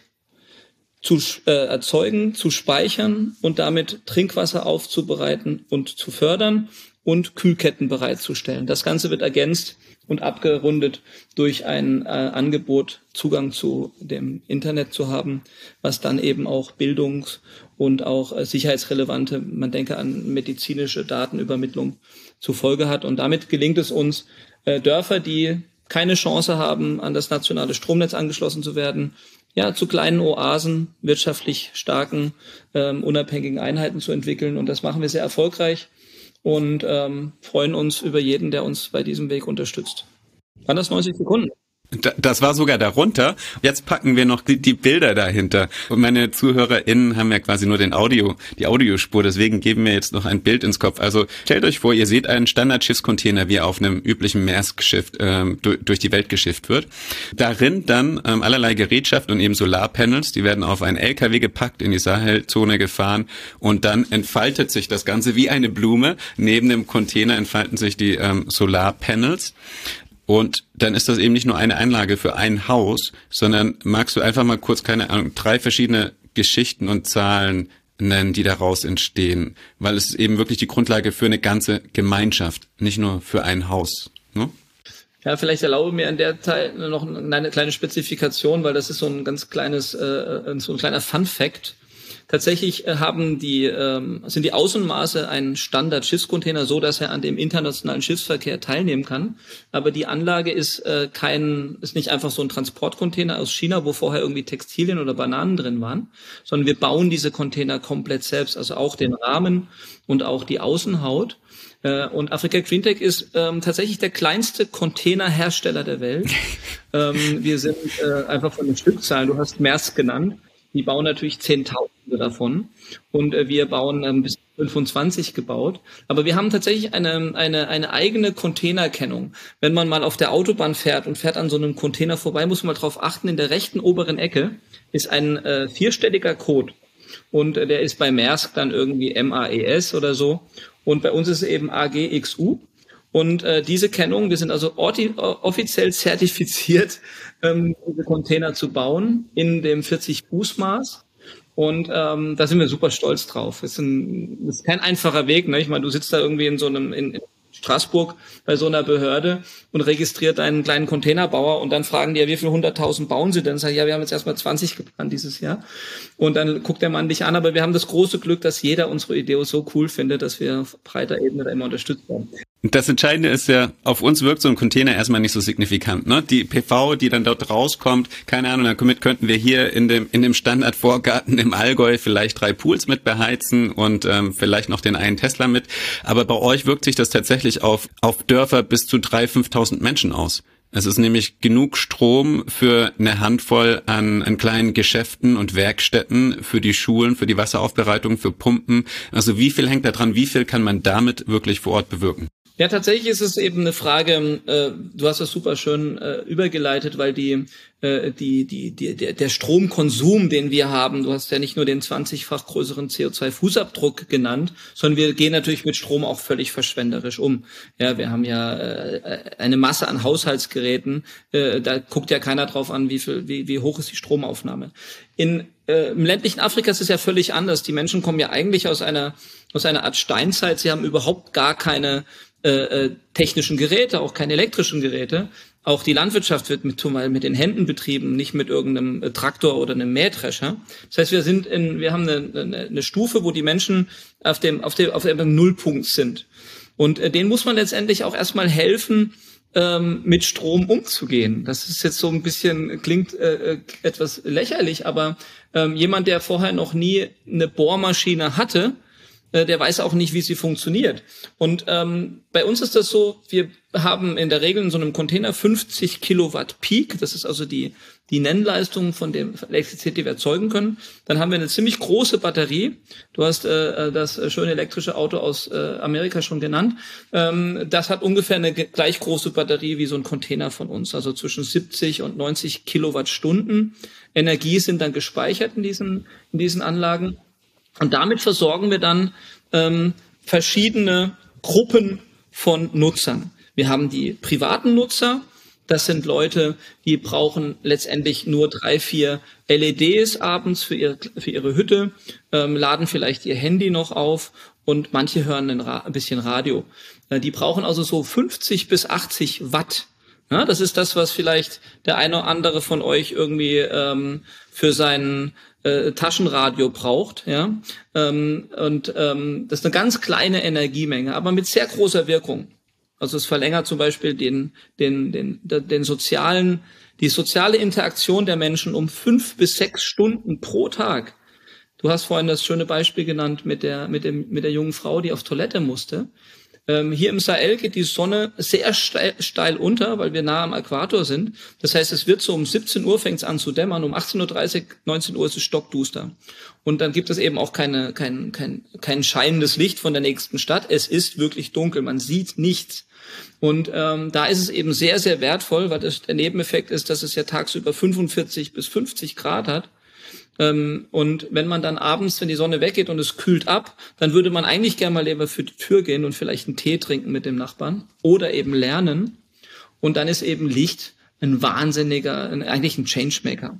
zu äh, erzeugen, zu speichern und damit Trinkwasser aufzubereiten und zu fördern und Kühlketten bereitzustellen. Das Ganze wird ergänzt und abgerundet durch ein äh, Angebot, Zugang zu dem Internet zu haben, was dann eben auch Bildungs- und auch äh, sicherheitsrelevante, man denke an medizinische Datenübermittlung zur Folge hat. Und damit gelingt es uns, äh, Dörfer, die keine Chance haben, an das nationale Stromnetz angeschlossen zu werden, ja, zu kleinen Oasen, wirtschaftlich starken, ähm, unabhängigen Einheiten zu entwickeln. Und das machen wir sehr erfolgreich und ähm, freuen uns über jeden, der uns bei diesem Weg unterstützt. Waren das 90 Sekunden? Das war sogar darunter. Jetzt packen wir noch die, Bilder dahinter. Und meine ZuhörerInnen haben ja quasi nur den Audio, die Audiospur. Deswegen geben wir jetzt noch ein Bild ins Kopf. Also stellt euch vor, ihr seht einen Standardschiffscontainer, wie er auf einem üblichen Maersk-Schiff ähm, durch die Welt geschifft wird. Darin dann ähm, allerlei Gerätschaft und eben Solarpanels. Die werden auf einen LKW gepackt, in die Sahelzone gefahren und dann entfaltet sich das Ganze wie eine Blume. Neben dem Container entfalten sich die ähm, Solarpanels. Und dann ist das eben nicht nur eine Einlage für ein Haus, sondern magst du einfach mal kurz, keine Ahnung, drei verschiedene Geschichten und Zahlen nennen, die daraus entstehen, weil es ist eben wirklich die Grundlage für eine ganze Gemeinschaft, nicht nur für ein Haus. Ne? Ja, vielleicht erlaube mir an der Teil noch eine kleine Spezifikation, weil das ist so ein ganz kleines, äh, so ein kleiner Fun Fact. Tatsächlich äh, haben die, ähm, sind die Außenmaße ein Standard-Schiffscontainer so, dass er an dem internationalen Schiffsverkehr teilnehmen kann. Aber die Anlage ist äh, kein, ist nicht einfach so ein Transportcontainer aus China, wo vorher irgendwie Textilien oder Bananen drin waren, sondern wir bauen diese Container komplett selbst, also auch den Rahmen und auch die Außenhaut. Äh, und Afrika Greentech ist ähm, tatsächlich der kleinste Containerhersteller der Welt. ähm, wir sind äh, einfach von den Stückzahlen, du hast Maersk genannt, die bauen natürlich Zehntausende davon und äh, wir bauen ähm, bis 25 gebaut. Aber wir haben tatsächlich eine, eine, eine eigene Containerkennung. Wenn man mal auf der Autobahn fährt und fährt an so einem Container vorbei, muss man mal drauf achten, in der rechten oberen Ecke ist ein äh, vierstelliger Code. Und äh, der ist bei Maersk dann irgendwie MAES oder so. Und bei uns ist es eben AGXU. Und äh, diese Kennung, wir sind also offiziell zertifiziert, ähm, diese Container zu bauen in dem 40 Fuß Maß. Und ähm, da sind wir super stolz drauf. Es ist, ein, ist kein einfacher Weg. Ne? Ich meine, du sitzt da irgendwie in so einem in, in Straßburg bei so einer Behörde und registriert einen kleinen Containerbauer und dann fragen die ja, wie viel hunderttausend bauen sie denn? Sag ich, ja, wir haben jetzt erstmal 20 geplant dieses Jahr. Und dann guckt der Mann dich an, aber wir haben das große Glück, dass jeder unsere Idee so cool findet, dass wir auf breiter Ebene da immer unterstützt werden. Das Entscheidende ist ja, auf uns wirkt so ein Container erstmal nicht so signifikant. Ne? Die PV, die dann dort rauskommt, keine Ahnung, damit könnten wir hier in dem, in dem Standardvorgarten im Allgäu vielleicht drei Pools mit beheizen und ähm, vielleicht noch den einen Tesla mit. Aber bei euch wirkt sich das tatsächlich auf, auf Dörfer bis zu drei, 5.000 Menschen aus. Es ist nämlich genug Strom für eine Handvoll an, an kleinen Geschäften und Werkstätten, für die Schulen, für die Wasseraufbereitung, für Pumpen. Also wie viel hängt da dran? Wie viel kann man damit wirklich vor Ort bewirken? Ja, tatsächlich ist es eben eine Frage, äh, du hast das super schön äh, übergeleitet, weil die, äh, die, die, die, der, der Stromkonsum, den wir haben, du hast ja nicht nur den 20-fach größeren CO2-Fußabdruck genannt, sondern wir gehen natürlich mit Strom auch völlig verschwenderisch um. Ja, wir haben ja äh, eine Masse an Haushaltsgeräten, äh, da guckt ja keiner drauf an, wie viel, wie, wie hoch ist die Stromaufnahme. In, äh, Im ländlichen Afrika ist es ja völlig anders. Die Menschen kommen ja eigentlich aus einer, aus einer Art Steinzeit. Sie haben überhaupt gar keine äh, äh, technischen Geräte, auch keine elektrischen Geräte. Auch die Landwirtschaft wird mit, mit den Händen betrieben, nicht mit irgendeinem äh, Traktor oder einem Mähdrescher. Das heißt, wir sind in, wir haben eine, eine, eine Stufe, wo die Menschen auf dem, auf dem, auf dem Nullpunkt sind. Und äh, denen muss man letztendlich auch erstmal helfen, ähm, mit Strom umzugehen. Das ist jetzt so ein bisschen, klingt äh, äh etwas lächerlich, aber ähm, jemand, der vorher noch nie eine Bohrmaschine hatte, der weiß auch nicht, wie sie funktioniert. Und ähm, bei uns ist das so, wir haben in der Regel in so einem Container 50 Kilowatt Peak, das ist also die, die Nennleistung von der Elektrizität, die wir erzeugen können. Dann haben wir eine ziemlich große Batterie. Du hast äh, das schöne elektrische Auto aus äh, Amerika schon genannt. Ähm, das hat ungefähr eine gleich große Batterie wie so ein Container von uns, also zwischen 70 und 90 Kilowattstunden. Energie sind dann gespeichert in diesen, in diesen Anlagen. Und damit versorgen wir dann ähm, verschiedene Gruppen von Nutzern. Wir haben die privaten Nutzer. Das sind Leute, die brauchen letztendlich nur drei, vier LEDs abends für, ihr, für ihre Hütte, ähm, laden vielleicht ihr Handy noch auf und manche hören ein, ein bisschen Radio. Äh, die brauchen also so 50 bis 80 Watt. Ja, das ist das, was vielleicht der eine oder andere von euch irgendwie ähm, für seinen äh, Taschenradio braucht, ja. Ähm, und ähm, das ist eine ganz kleine Energiemenge, aber mit sehr großer Wirkung. Also es verlängert zum Beispiel den, den, den, den sozialen, die soziale Interaktion der Menschen um fünf bis sechs Stunden pro Tag. Du hast vorhin das schöne Beispiel genannt mit der, mit dem, mit der jungen Frau, die auf Toilette musste. Ähm, hier im Sahel geht die Sonne sehr steil, steil, unter, weil wir nah am Äquator sind. Das heißt, es wird so um 17 Uhr fängt es an zu dämmern, um 18.30 Uhr, 19 Uhr ist es stockduster. Und dann gibt es eben auch keine, kein, kein, kein scheinendes Licht von der nächsten Stadt. Es ist wirklich dunkel, man sieht nichts. Und ähm, da ist es eben sehr, sehr wertvoll, weil das, der Nebeneffekt ist, dass es ja tagsüber 45 bis 50 Grad hat. Ähm, und wenn man dann abends, wenn die Sonne weggeht und es kühlt ab, dann würde man eigentlich gerne mal lieber für die Tür gehen und vielleicht einen Tee trinken mit dem Nachbarn oder eben lernen. Und dann ist eben Licht ein wahnsinniger, eigentlich ein Changemaker.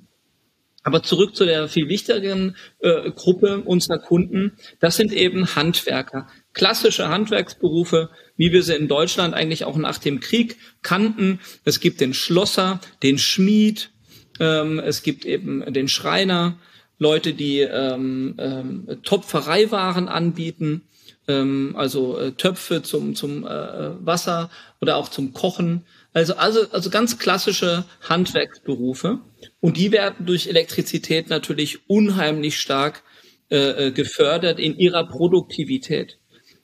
Aber zurück zu der viel wichtigeren äh, Gruppe unserer Kunden. Das sind eben Handwerker. Klassische Handwerksberufe, wie wir sie in Deutschland eigentlich auch nach dem Krieg kannten. Es gibt den Schlosser, den Schmied, ähm, es gibt eben den Schreiner, Leute, die ähm, ähm, Topfereiwaren anbieten, ähm, also äh, Töpfe zum, zum äh, Wasser oder auch zum Kochen. Also, also, also ganz klassische Handwerksberufe. Und die werden durch Elektrizität natürlich unheimlich stark äh, äh gefördert in ihrer Produktivität.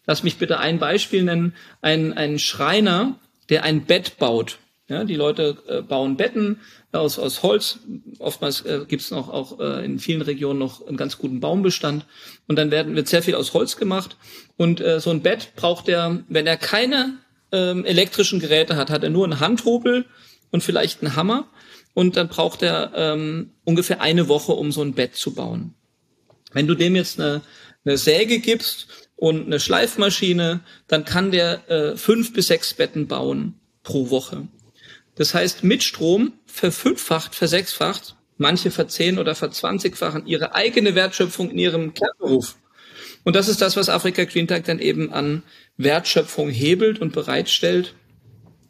Lass mich bitte ein Beispiel nennen. Ein, ein Schreiner, der ein Bett baut. Ja, die Leute äh, bauen Betten aus, aus Holz. Oftmals äh, gibt es noch auch äh, in vielen Regionen noch einen ganz guten Baumbestand. Und dann werden, wird sehr viel aus Holz gemacht. Und äh, so ein Bett braucht er, wenn er keine ähm, elektrischen Geräte hat, hat er nur einen Handhobel und vielleicht einen Hammer. Und dann braucht er ähm, ungefähr eine Woche, um so ein Bett zu bauen. Wenn du dem jetzt eine, eine Säge gibst und eine Schleifmaschine, dann kann der äh, fünf bis sechs Betten bauen pro Woche. Das heißt, mit Strom verfünffacht, versechsfacht, manche verzehn oder verzwanzigfachen ihre eigene Wertschöpfung in ihrem Kernberuf. Und das ist das, was Afrika Green Tech dann eben an Wertschöpfung hebelt und bereitstellt.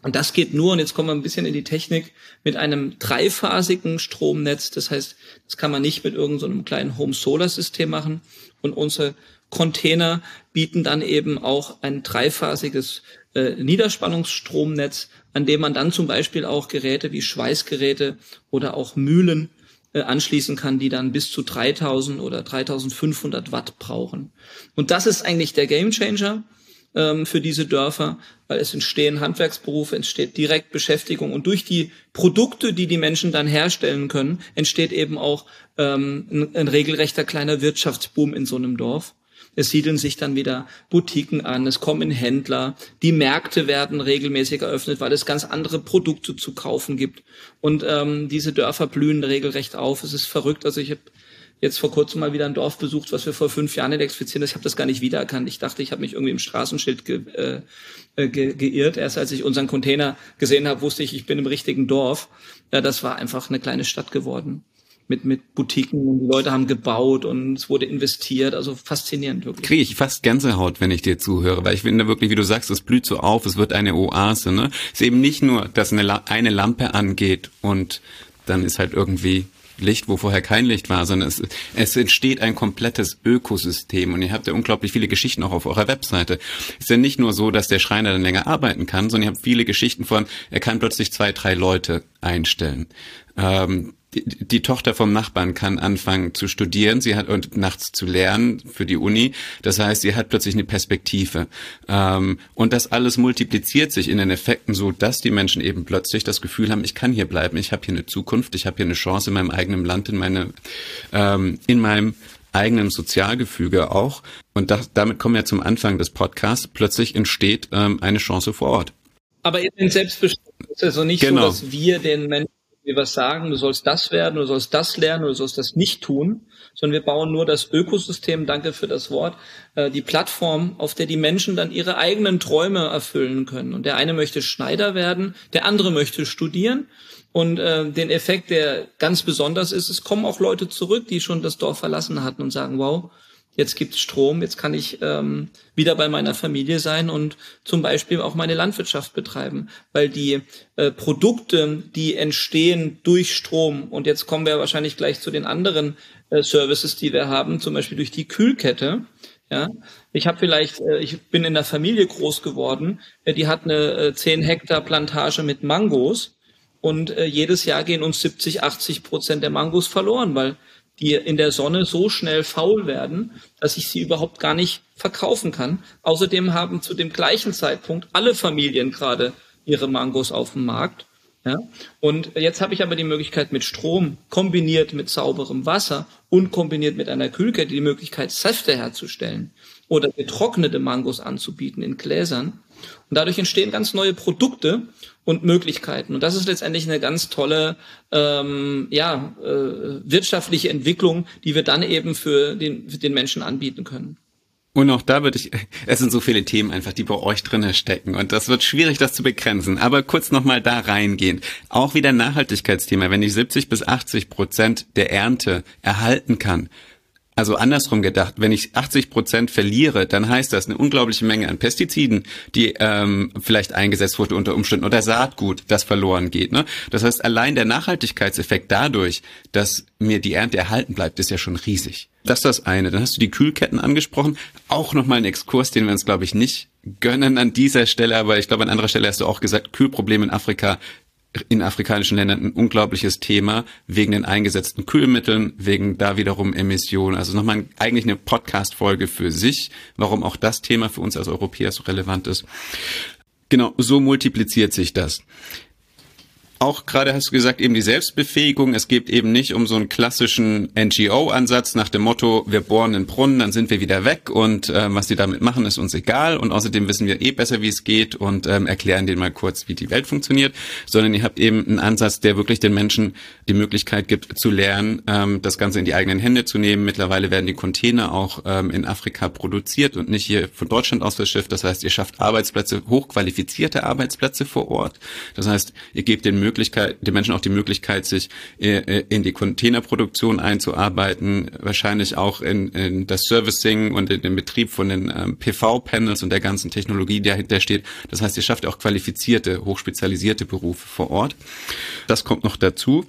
Und das geht nur, und jetzt kommen wir ein bisschen in die Technik, mit einem dreiphasigen Stromnetz. Das heißt, das kann man nicht mit irgendeinem so kleinen Home-Solar-System machen. Und unsere Container bieten dann eben auch ein dreiphasiges äh, Niederspannungsstromnetz, an dem man dann zum Beispiel auch Geräte wie Schweißgeräte oder auch Mühlen äh, anschließen kann, die dann bis zu 3000 oder 3500 Watt brauchen. Und das ist eigentlich der Gamechanger ähm, für diese Dörfer, weil es entstehen Handwerksberufe, entsteht direkt Beschäftigung und durch die Produkte, die die Menschen dann herstellen können, entsteht eben auch ähm, ein, ein regelrechter kleiner Wirtschaftsboom in so einem Dorf. Es siedeln sich dann wieder Boutiquen an, es kommen Händler, die Märkte werden regelmäßig eröffnet, weil es ganz andere Produkte zu kaufen gibt. Und ähm, diese Dörfer blühen regelrecht auf. Es ist verrückt. Also ich habe jetzt vor kurzem mal wieder ein Dorf besucht, was wir vor fünf Jahren elektrifizieren. Ich habe das gar nicht wiedererkannt. Ich dachte, ich habe mich irgendwie im Straßenschild ge, äh, äh, ge, geirrt. Erst als ich unseren Container gesehen habe, wusste ich, ich bin im richtigen Dorf. Ja, das war einfach eine kleine Stadt geworden mit, mit Boutiquen und die Leute haben gebaut und es wurde investiert. Also faszinierend wirklich. Kriege ich fast Gänsehaut, wenn ich dir zuhöre, weil ich finde wirklich, wie du sagst, es blüht so auf, es wird eine Oase. Ne? Es ist eben nicht nur, dass eine, eine Lampe angeht und dann ist halt irgendwie Licht, wo vorher kein Licht war, sondern es, es entsteht ein komplettes Ökosystem und ihr habt ja unglaublich viele Geschichten auch auf eurer Webseite. Es ist ja nicht nur so, dass der Schreiner dann länger arbeiten kann, sondern ihr habt viele Geschichten von, er kann plötzlich zwei, drei Leute einstellen. Ähm, die, die Tochter vom Nachbarn kann anfangen zu studieren, sie hat und nachts zu lernen für die Uni. Das heißt, sie hat plötzlich eine Perspektive. Ähm, und das alles multipliziert sich in den Effekten so, dass die Menschen eben plötzlich das Gefühl haben, ich kann hier bleiben, ich habe hier eine Zukunft, ich habe hier eine Chance in meinem eigenen Land, in meine, ähm, in meinem eigenen Sozialgefüge auch. Und das, damit kommen wir zum Anfang des Podcasts. Plötzlich entsteht ähm, eine Chance vor Ort. Aber eben selbstbestimmt. Es ist also nicht genau. so, dass wir den Menschen wir was sagen, du sollst das werden, du sollst das lernen, du sollst das nicht tun, sondern wir bauen nur das Ökosystem, danke für das Wort, äh, die Plattform, auf der die Menschen dann ihre eigenen Träume erfüllen können. Und der eine möchte Schneider werden, der andere möchte studieren. Und äh, den Effekt, der ganz besonders ist, es kommen auch Leute zurück, die schon das Dorf verlassen hatten und sagen, wow, jetzt gibt's Strom, jetzt kann ich ähm, wieder bei meiner Familie sein und zum Beispiel auch meine Landwirtschaft betreiben, weil die äh, Produkte, die entstehen durch Strom, und jetzt kommen wir wahrscheinlich gleich zu den anderen äh, Services, die wir haben, zum Beispiel durch die Kühlkette. Ja, ich habe vielleicht, äh, ich bin in der Familie groß geworden, äh, die hat eine äh, 10 Hektar Plantage mit Mangos und äh, jedes Jahr gehen uns 70, 80 Prozent der Mangos verloren, weil die in der Sonne so schnell faul werden, dass ich sie überhaupt gar nicht verkaufen kann. Außerdem haben zu dem gleichen Zeitpunkt alle Familien gerade ihre Mangos auf dem Markt. Ja? Und jetzt habe ich aber die Möglichkeit mit Strom kombiniert mit sauberem Wasser und kombiniert mit einer Kühlkette die Möglichkeit, Säfte herzustellen oder getrocknete Mangos anzubieten in Gläsern. Und dadurch entstehen ganz neue Produkte und Möglichkeiten. Und das ist letztendlich eine ganz tolle ähm, ja, äh, wirtschaftliche Entwicklung, die wir dann eben für den, für den Menschen anbieten können. Und auch da würde ich, es sind so viele Themen einfach, die bei euch drinnen stecken und das wird schwierig, das zu begrenzen. Aber kurz nochmal da reingehend. Auch wieder Nachhaltigkeitsthema. Wenn ich 70 bis 80 Prozent der Ernte erhalten kann, also andersrum gedacht, wenn ich 80 Prozent verliere, dann heißt das eine unglaubliche Menge an Pestiziden, die ähm, vielleicht eingesetzt wurde unter Umständen oder Saatgut, das verloren geht. Ne? Das heißt, allein der Nachhaltigkeitseffekt dadurch, dass mir die Ernte erhalten bleibt, ist ja schon riesig. Das ist das eine. Dann hast du die Kühlketten angesprochen. Auch nochmal ein Exkurs, den wir uns, glaube ich, nicht gönnen an dieser Stelle, aber ich glaube, an anderer Stelle hast du auch gesagt, Kühlprobleme in Afrika in afrikanischen Ländern ein unglaubliches Thema wegen den eingesetzten Kühlmitteln, wegen da wiederum Emissionen. Also nochmal eigentlich eine Podcast-Folge für sich, warum auch das Thema für uns als Europäer so relevant ist. Genau, so multipliziert sich das auch gerade hast du gesagt, eben die Selbstbefähigung. Es geht eben nicht um so einen klassischen NGO-Ansatz nach dem Motto, wir bohren einen Brunnen, dann sind wir wieder weg und äh, was die damit machen, ist uns egal. Und außerdem wissen wir eh besser, wie es geht und ähm, erklären denen mal kurz, wie die Welt funktioniert. Sondern ihr habt eben einen Ansatz, der wirklich den Menschen die Möglichkeit gibt, zu lernen, ähm, das Ganze in die eigenen Hände zu nehmen. Mittlerweile werden die Container auch ähm, in Afrika produziert und nicht hier von Deutschland aus verschifft. Das heißt, ihr schafft Arbeitsplätze, hochqualifizierte Arbeitsplätze vor Ort. Das heißt, ihr gebt den Möglichkeit, den Menschen auch die Möglichkeit, sich äh, äh, in die Containerproduktion einzuarbeiten, wahrscheinlich auch in, in das Servicing und in den Betrieb von den ähm, PV-Panels und der ganzen Technologie, die dahinter steht. Das heißt, ihr schafft auch qualifizierte, hochspezialisierte Berufe vor Ort. Das kommt noch dazu.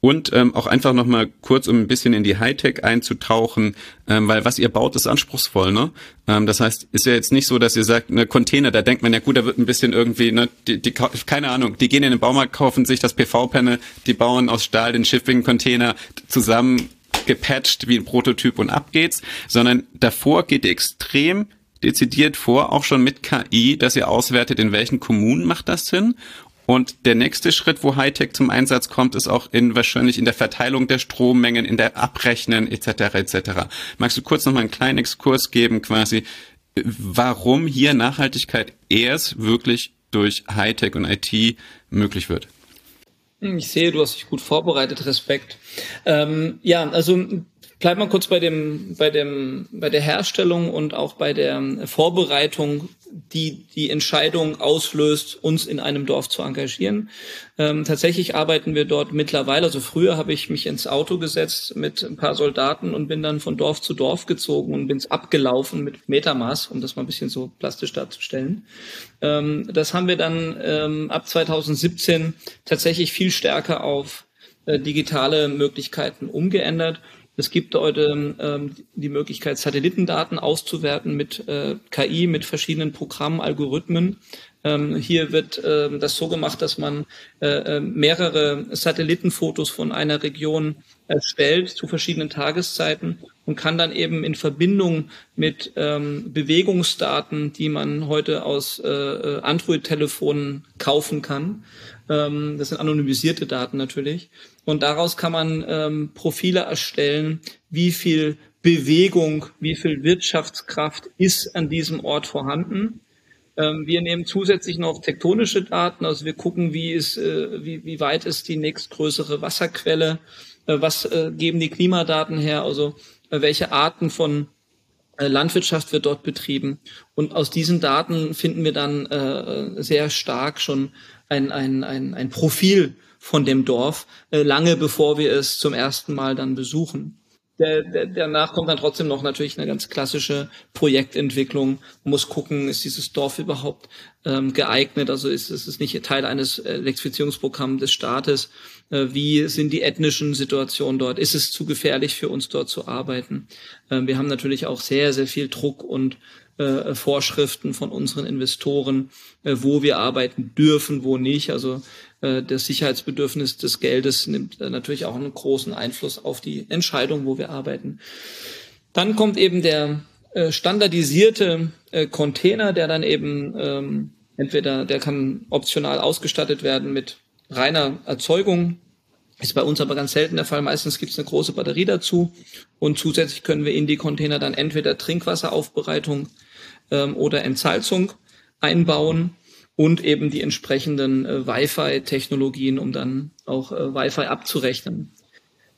Und ähm, auch einfach nochmal kurz, um ein bisschen in die Hightech einzutauchen, ähm, weil was ihr baut, ist anspruchsvoll. Ne? Ähm, das heißt, ist ja jetzt nicht so, dass ihr sagt, eine Container, da denkt man ja gut, da wird ein bisschen irgendwie, ne, die, die, keine Ahnung, die gehen in den Baumarkt, kaufen sich das PV-Panel, die bauen aus Stahl den Shipping-Container zusammen gepatcht wie ein Prototyp und ab geht's, sondern davor geht extrem dezidiert vor, auch schon mit KI, dass ihr auswertet, in welchen Kommunen macht das Sinn und der nächste Schritt, wo Hightech zum Einsatz kommt, ist auch in wahrscheinlich in der Verteilung der Strommengen, in der Abrechnen etc. etc. Magst du kurz noch mal einen kleinen Exkurs geben, quasi, warum hier Nachhaltigkeit erst wirklich durch Hightech und IT möglich wird? Ich sehe, du hast dich gut vorbereitet, Respekt. Ähm, ja, also Bleibt mal kurz bei dem, bei dem, bei der Herstellung und auch bei der Vorbereitung, die die Entscheidung auslöst, uns in einem Dorf zu engagieren. Ähm, tatsächlich arbeiten wir dort mittlerweile. Also früher habe ich mich ins Auto gesetzt mit ein paar Soldaten und bin dann von Dorf zu Dorf gezogen und bin es abgelaufen mit Metermaß, um das mal ein bisschen so plastisch darzustellen. Ähm, das haben wir dann ähm, ab 2017 tatsächlich viel stärker auf äh, digitale Möglichkeiten umgeändert es gibt heute ähm, die Möglichkeit, Satellitendaten auszuwerten mit äh, KI, mit verschiedenen Programmen, Algorithmen. Ähm, hier wird ähm, das so gemacht, dass man äh, äh, mehrere Satellitenfotos von einer Region erstellt zu verschiedenen Tageszeiten und kann dann eben in Verbindung mit ähm, Bewegungsdaten, die man heute aus äh, äh Android-Telefonen kaufen kann, ähm, das sind anonymisierte Daten natürlich, und daraus kann man ähm, Profile erstellen, wie viel Bewegung, wie viel Wirtschaftskraft ist an diesem Ort vorhanden. Ähm, wir nehmen zusätzlich noch tektonische Daten, also wir gucken, wie, ist, äh, wie, wie weit ist die nächstgrößere Wasserquelle, äh, was äh, geben die Klimadaten her, also äh, welche Arten von äh, Landwirtschaft wird dort betrieben. Und aus diesen Daten finden wir dann äh, sehr stark schon ein, ein, ein, ein Profil von dem Dorf, äh, lange bevor wir es zum ersten Mal dann besuchen. Der, der, danach kommt dann trotzdem noch natürlich eine ganz klassische Projektentwicklung. Man muss gucken, ist dieses Dorf überhaupt ähm, geeignet? Also ist, ist es nicht Teil eines Elektrifizierungsprogramms des Staates? Äh, wie sind die ethnischen Situationen dort? Ist es zu gefährlich für uns dort zu arbeiten? Äh, wir haben natürlich auch sehr, sehr viel Druck und äh, Vorschriften von unseren Investoren, äh, wo wir arbeiten dürfen, wo nicht. Also äh, das Sicherheitsbedürfnis des Geldes nimmt äh, natürlich auch einen großen Einfluss auf die Entscheidung, wo wir arbeiten. Dann kommt eben der standardisierte Container, der dann eben ähm, entweder, der kann optional ausgestattet werden mit reiner Erzeugung. Ist bei uns aber ganz selten der Fall. Meistens gibt es eine große Batterie dazu und zusätzlich können wir in die Container dann entweder Trinkwasseraufbereitung ähm, oder Entsalzung einbauen und eben die entsprechenden äh, Wi-Fi-Technologien, um dann auch äh, Wi-Fi abzurechnen.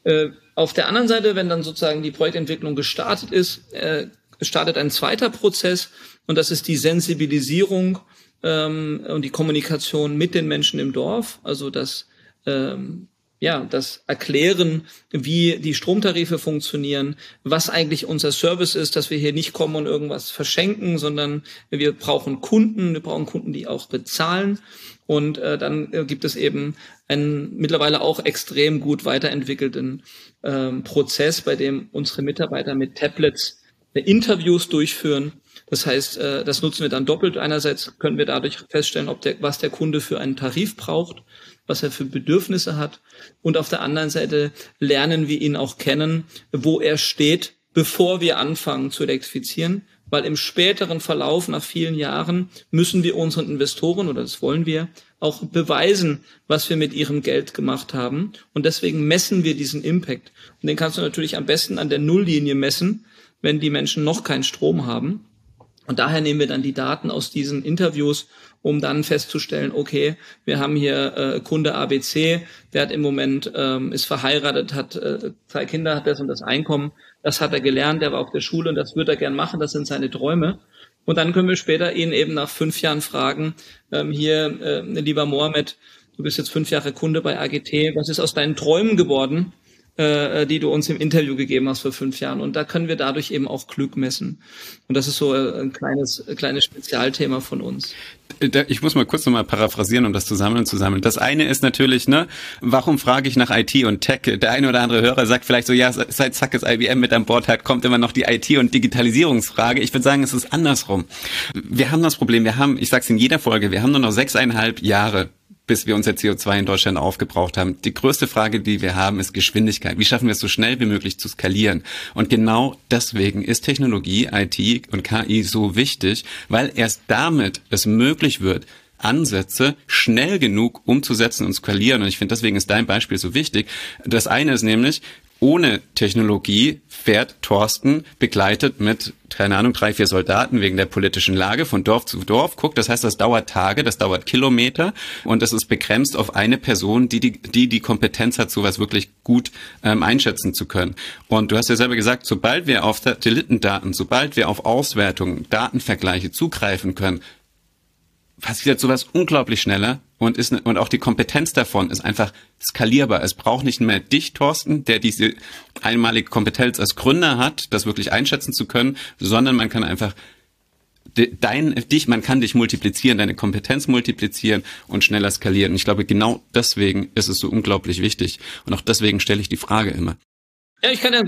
Äh, auf der anderen Seite, wenn dann sozusagen die Projektentwicklung gestartet ist, äh, startet ein zweiter Prozess und das ist die Sensibilisierung ähm, und die Kommunikation mit den Menschen im Dorf, also das ähm, ja, das Erklären, wie die Stromtarife funktionieren, was eigentlich unser Service ist, dass wir hier nicht kommen und irgendwas verschenken, sondern wir brauchen Kunden, wir brauchen Kunden, die auch bezahlen. Und äh, dann äh, gibt es eben einen mittlerweile auch extrem gut weiterentwickelten ähm, Prozess, bei dem unsere Mitarbeiter mit Tablets äh, Interviews durchführen. Das heißt, äh, das nutzen wir dann doppelt. Einerseits können wir dadurch feststellen, ob der, was der Kunde für einen Tarif braucht was er für Bedürfnisse hat. Und auf der anderen Seite lernen wir ihn auch kennen, wo er steht, bevor wir anfangen zu elektrifizieren. Weil im späteren Verlauf, nach vielen Jahren, müssen wir unseren Investoren, oder das wollen wir, auch beweisen, was wir mit ihrem Geld gemacht haben. Und deswegen messen wir diesen Impact. Und den kannst du natürlich am besten an der Nulllinie messen, wenn die Menschen noch keinen Strom haben. Und daher nehmen wir dann die Daten aus diesen Interviews, um dann festzustellen, okay, wir haben hier äh, Kunde ABC, der hat im Moment, ähm, ist verheiratet, hat äh, zwei Kinder, hat das und das Einkommen, das hat er gelernt, der war auf der Schule und das würde er gern machen, das sind seine Träume. Und dann können wir später ihn eben nach fünf Jahren fragen, ähm, hier, äh, lieber Mohammed, du bist jetzt fünf Jahre Kunde bei AGT, was ist aus deinen Träumen geworden? Äh, die du uns im Interview gegeben hast vor fünf Jahren. Und da können wir dadurch eben auch Glück messen. Und das ist so äh, ein kleines, kleines Spezialthema von uns. Ich muss mal kurz nochmal paraphrasieren, um das zusammen zu sammeln. Das eine ist natürlich, ne, warum frage ich nach IT und Tech? Der eine oder andere Hörer sagt vielleicht so, ja, seit Zackes IBM mit an Bord hat, kommt immer noch die IT- und Digitalisierungsfrage. Ich würde sagen, es ist andersrum. Wir haben das Problem, wir haben, ich sage es in jeder Folge, wir haben nur noch sechseinhalb Jahre bis wir unser CO2 in Deutschland aufgebraucht haben. Die größte Frage, die wir haben, ist Geschwindigkeit. Wie schaffen wir es so schnell wie möglich zu skalieren? Und genau deswegen ist Technologie, IT und KI so wichtig, weil erst damit es möglich wird, Ansätze schnell genug umzusetzen und skalieren. Und ich finde, deswegen ist dein Beispiel so wichtig. Das eine ist nämlich, ohne Technologie fährt Thorsten begleitet mit, keine Ahnung, drei, vier Soldaten wegen der politischen Lage von Dorf zu Dorf. Guckt, das heißt, das dauert Tage, das dauert Kilometer und das ist begrenzt auf eine Person, die die, die, die Kompetenz hat, sowas wirklich gut ähm, einschätzen zu können. Und du hast ja selber gesagt, sobald wir auf Satellitendaten, sobald wir auf Auswertungen, Datenvergleiche zugreifen können, passiert sowas unglaublich schneller und ist und auch die Kompetenz davon ist einfach skalierbar. Es braucht nicht mehr dich, Thorsten, der diese einmalige Kompetenz als Gründer hat, das wirklich einschätzen zu können, sondern man kann einfach dein dich, man kann dich multiplizieren, deine Kompetenz multiplizieren und schneller skalieren. Ich glaube, genau deswegen ist es so unglaublich wichtig. Und auch deswegen stelle ich die Frage immer. Ja, ich kann ja ein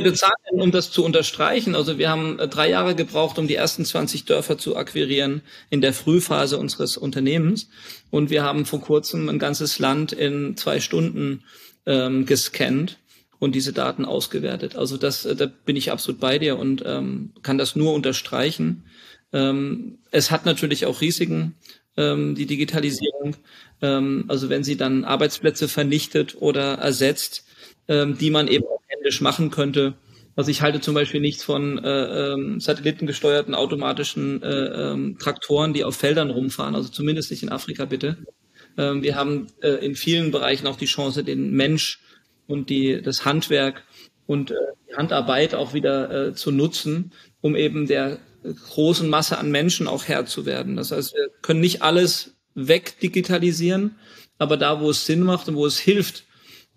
konkrete Zahlen, um das zu unterstreichen. Also wir haben äh, drei Jahre gebraucht, um die ersten 20 Dörfer zu akquirieren in der Frühphase unseres Unternehmens. Und wir haben vor kurzem ein ganzes Land in zwei Stunden ähm, gescannt und diese Daten ausgewertet. Also das, äh, da bin ich absolut bei dir und ähm, kann das nur unterstreichen. Ähm, es hat natürlich auch Risiken, ähm, die Digitalisierung. Ähm, also wenn sie dann Arbeitsplätze vernichtet oder ersetzt, ähm, die man eben händisch machen könnte. Also ich halte zum Beispiel nichts von äh, ähm, satellitengesteuerten automatischen äh, ähm, Traktoren, die auf Feldern rumfahren, also zumindest nicht in Afrika bitte. Ähm, wir haben äh, in vielen Bereichen auch die Chance, den Mensch und die, das Handwerk und äh, die Handarbeit auch wieder äh, zu nutzen, um eben der großen Masse an Menschen auch Herr zu werden. Das heißt, wir können nicht alles wegdigitalisieren, aber da, wo es Sinn macht und wo es hilft,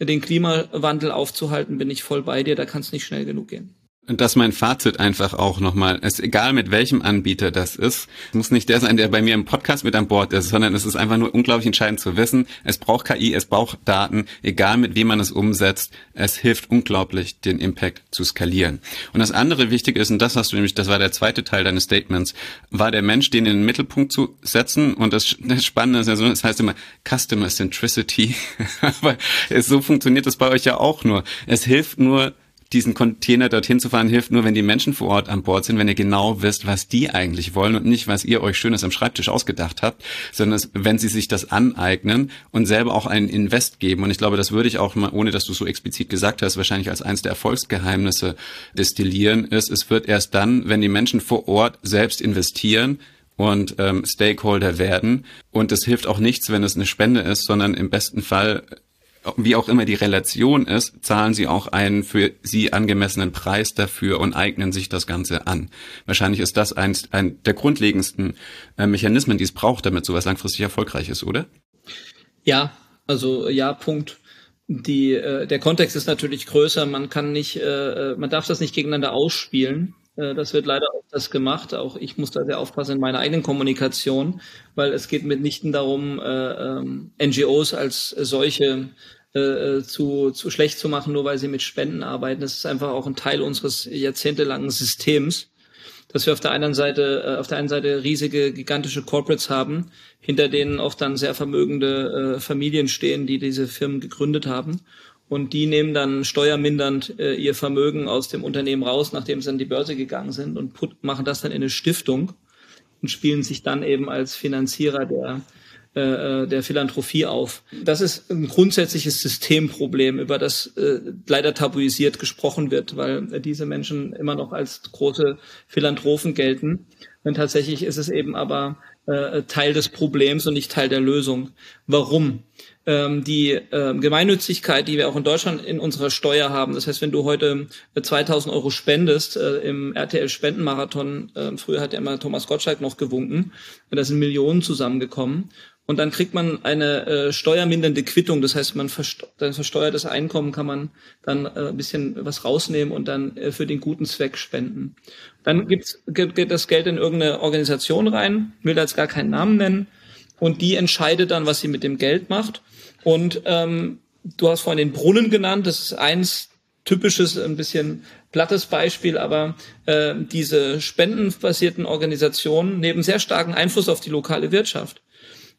den Klimawandel aufzuhalten, bin ich voll bei dir, da kann es nicht schnell genug gehen. Und das ist mein Fazit einfach auch nochmal. Es ist egal mit welchem Anbieter das ist. Es muss nicht der sein, der bei mir im Podcast mit an Bord ist, sondern es ist einfach nur unglaublich entscheidend zu wissen. Es braucht KI, es braucht Daten, egal mit wem man es umsetzt. Es hilft unglaublich, den Impact zu skalieren. Und das andere wichtig ist, und das hast du nämlich, das war der zweite Teil deines Statements, war der Mensch, den in den Mittelpunkt zu setzen. Und das, das Spannende ist ja so, das heißt immer Customer Centricity. Aber so funktioniert das bei euch ja auch nur. Es hilft nur, diesen Container dorthin zu fahren hilft nur, wenn die Menschen vor Ort an Bord sind, wenn ihr genau wisst, was die eigentlich wollen und nicht, was ihr euch Schönes am Schreibtisch ausgedacht habt, sondern wenn sie sich das aneignen und selber auch einen Invest geben. Und ich glaube, das würde ich auch mal, ohne dass du so explizit gesagt hast, wahrscheinlich als eines der Erfolgsgeheimnisse destillieren, ist, es wird erst dann, wenn die Menschen vor Ort selbst investieren, und ähm, Stakeholder werden. Und es hilft auch nichts, wenn es eine Spende ist, sondern im besten Fall wie auch immer die Relation ist, zahlen sie auch einen für sie angemessenen Preis dafür und eignen sich das Ganze an. Wahrscheinlich ist das eins ein der grundlegendsten äh, Mechanismen, die es braucht, damit sowas langfristig erfolgreich ist, oder? Ja, also ja, Punkt. Die, äh, der Kontext ist natürlich größer. Man kann nicht, äh, äh man darf das nicht gegeneinander ausspielen. Äh, das wird leider auch das gemacht. Auch ich muss da sehr aufpassen in meiner eigenen Kommunikation, weil es geht mitnichten darum, äh, ähm, NGOs als solche äh, zu, zu schlecht zu machen, nur weil sie mit Spenden arbeiten. Das ist einfach auch ein Teil unseres jahrzehntelangen Systems, dass wir auf der einen Seite, auf der einen Seite riesige, gigantische Corporates haben, hinter denen auch dann sehr vermögende Familien stehen, die diese Firmen gegründet haben und die nehmen dann steuermindernd äh, ihr Vermögen aus dem Unternehmen raus, nachdem sie an die Börse gegangen sind und put, machen das dann in eine Stiftung und spielen sich dann eben als Finanzierer der äh, äh, der Philanthropie auf. Das ist ein grundsätzliches Systemproblem, über das äh, leider tabuisiert gesprochen wird, weil diese Menschen immer noch als große Philanthropen gelten. Und tatsächlich ist es eben aber äh, Teil des Problems und nicht Teil der Lösung. Warum? Ähm, die äh, Gemeinnützigkeit, die wir auch in Deutschland in unserer Steuer haben. Das heißt, wenn du heute 2000 äh, Euro spendest äh, im RTL Spendenmarathon, äh, früher hat ja immer Thomas Gottschalk noch gewunken, da sind Millionen zusammengekommen. Und dann kriegt man eine äh, steuermindernde Quittung. Das heißt, man versteuert, versteuertes Einkommen kann man dann äh, ein bisschen was rausnehmen und dann äh, für den guten Zweck spenden. Dann gibt's, geht das Geld in irgendeine Organisation rein, will da jetzt gar keinen Namen nennen, und die entscheidet dann, was sie mit dem Geld macht. Und ähm, du hast vorhin den Brunnen genannt, das ist eins typisches, ein bisschen plattes Beispiel, aber äh, diese spendenbasierten Organisationen nehmen sehr starken Einfluss auf die lokale Wirtschaft.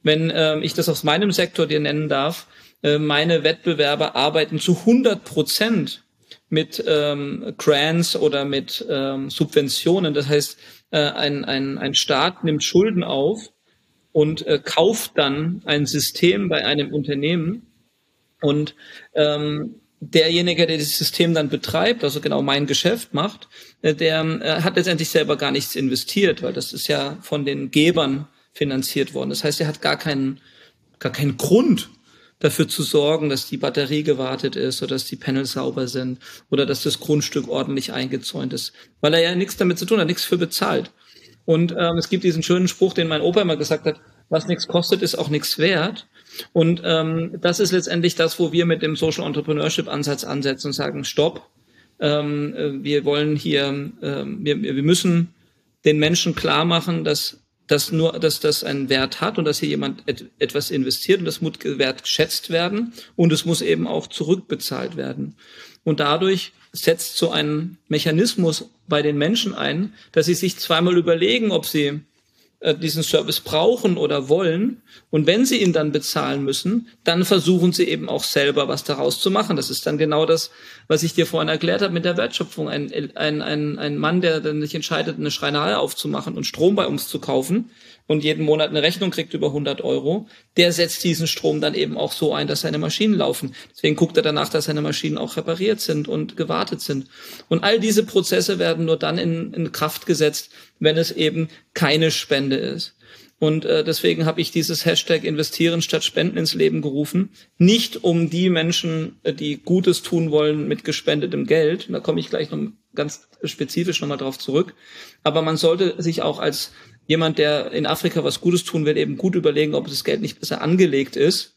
Wenn äh, ich das aus meinem Sektor dir nennen darf, äh, meine Wettbewerber arbeiten zu 100 Prozent mit ähm, Grants oder mit ähm, Subventionen. Das heißt, äh, ein, ein, ein Staat nimmt Schulden auf und äh, kauft dann ein System bei einem Unternehmen und ähm, derjenige, der das System dann betreibt, also genau mein Geschäft macht, äh, der äh, hat letztendlich selber gar nichts investiert, weil das ist ja von den Gebern finanziert worden. Das heißt, er hat gar keinen, gar keinen Grund dafür zu sorgen, dass die Batterie gewartet ist oder dass die Panels sauber sind oder dass das Grundstück ordentlich eingezäunt ist, weil er ja nichts damit zu tun hat, nichts für bezahlt. Und ähm, es gibt diesen schönen Spruch, den mein Opa immer gesagt hat, was nichts kostet, ist auch nichts wert. Und ähm, das ist letztendlich das, wo wir mit dem Social Entrepreneurship Ansatz ansetzen und sagen, stopp, ähm, äh, wir wollen hier, ähm, wir, wir müssen den Menschen klar machen, dass dass nur, dass das einen Wert hat und dass hier jemand et etwas investiert und das muss wertgeschätzt werden und es muss eben auch zurückbezahlt werden. Und dadurch setzt so ein Mechanismus bei den Menschen ein, dass sie sich zweimal überlegen, ob sie äh, diesen Service brauchen oder wollen. Und wenn sie ihn dann bezahlen müssen, dann versuchen sie eben auch selber was daraus zu machen. Das ist dann genau das, was ich dir vorhin erklärt habe mit der Wertschöpfung. Ein, ein, ein, ein Mann, der dann sich entscheidet, eine Schreinerei aufzumachen und Strom bei uns zu kaufen, und jeden Monat eine Rechnung kriegt über 100 Euro, der setzt diesen Strom dann eben auch so ein, dass seine Maschinen laufen. Deswegen guckt er danach, dass seine Maschinen auch repariert sind und gewartet sind. Und all diese Prozesse werden nur dann in, in Kraft gesetzt, wenn es eben keine Spende ist. Und äh, deswegen habe ich dieses Hashtag investieren statt spenden ins Leben gerufen. Nicht um die Menschen, äh, die Gutes tun wollen mit gespendetem Geld. Da komme ich gleich noch ganz spezifisch nochmal drauf zurück. Aber man sollte sich auch als jemand, der in Afrika was Gutes tun will, eben gut überlegen, ob das Geld nicht besser angelegt ist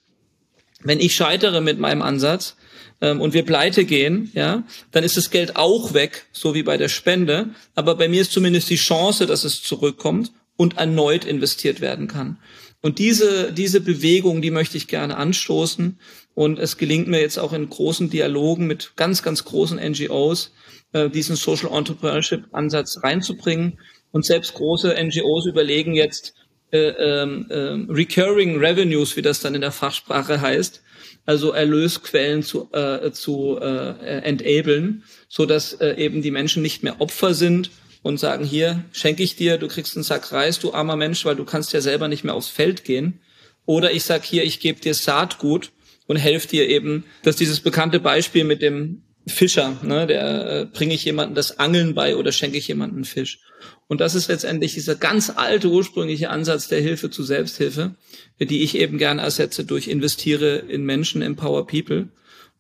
Wenn ich scheitere mit meinem Ansatz, ähm, und wir pleite gehen, ja, dann ist das Geld auch weg, so wie bei der Spende. Aber bei mir ist zumindest die Chance, dass es zurückkommt und erneut investiert werden kann. Und diese, diese Bewegung, die möchte ich gerne anstoßen. Und es gelingt mir jetzt auch in großen Dialogen mit ganz, ganz großen NGOs, äh, diesen Social Entrepreneurship Ansatz reinzubringen. Und selbst große NGOs überlegen jetzt, äh, äh, Recurring Revenues, wie das dann in der Fachsprache heißt, also Erlösquellen zu, äh, zu äh, enablen, so dass äh, eben die Menschen nicht mehr Opfer sind und sagen, hier schenke ich dir, du kriegst einen Sack Reis, du armer Mensch, weil du kannst ja selber nicht mehr aufs Feld gehen. Oder ich sag hier, ich gebe dir Saatgut und helfe dir eben, dass dieses bekannte Beispiel mit dem Fischer, ne, der äh, bringe ich jemandem das Angeln bei oder schenke ich jemandem einen Fisch. Und das ist letztendlich dieser ganz alte ursprüngliche Ansatz der Hilfe zu Selbsthilfe, die ich eben gern ersetze durch investiere in Menschen, empower people.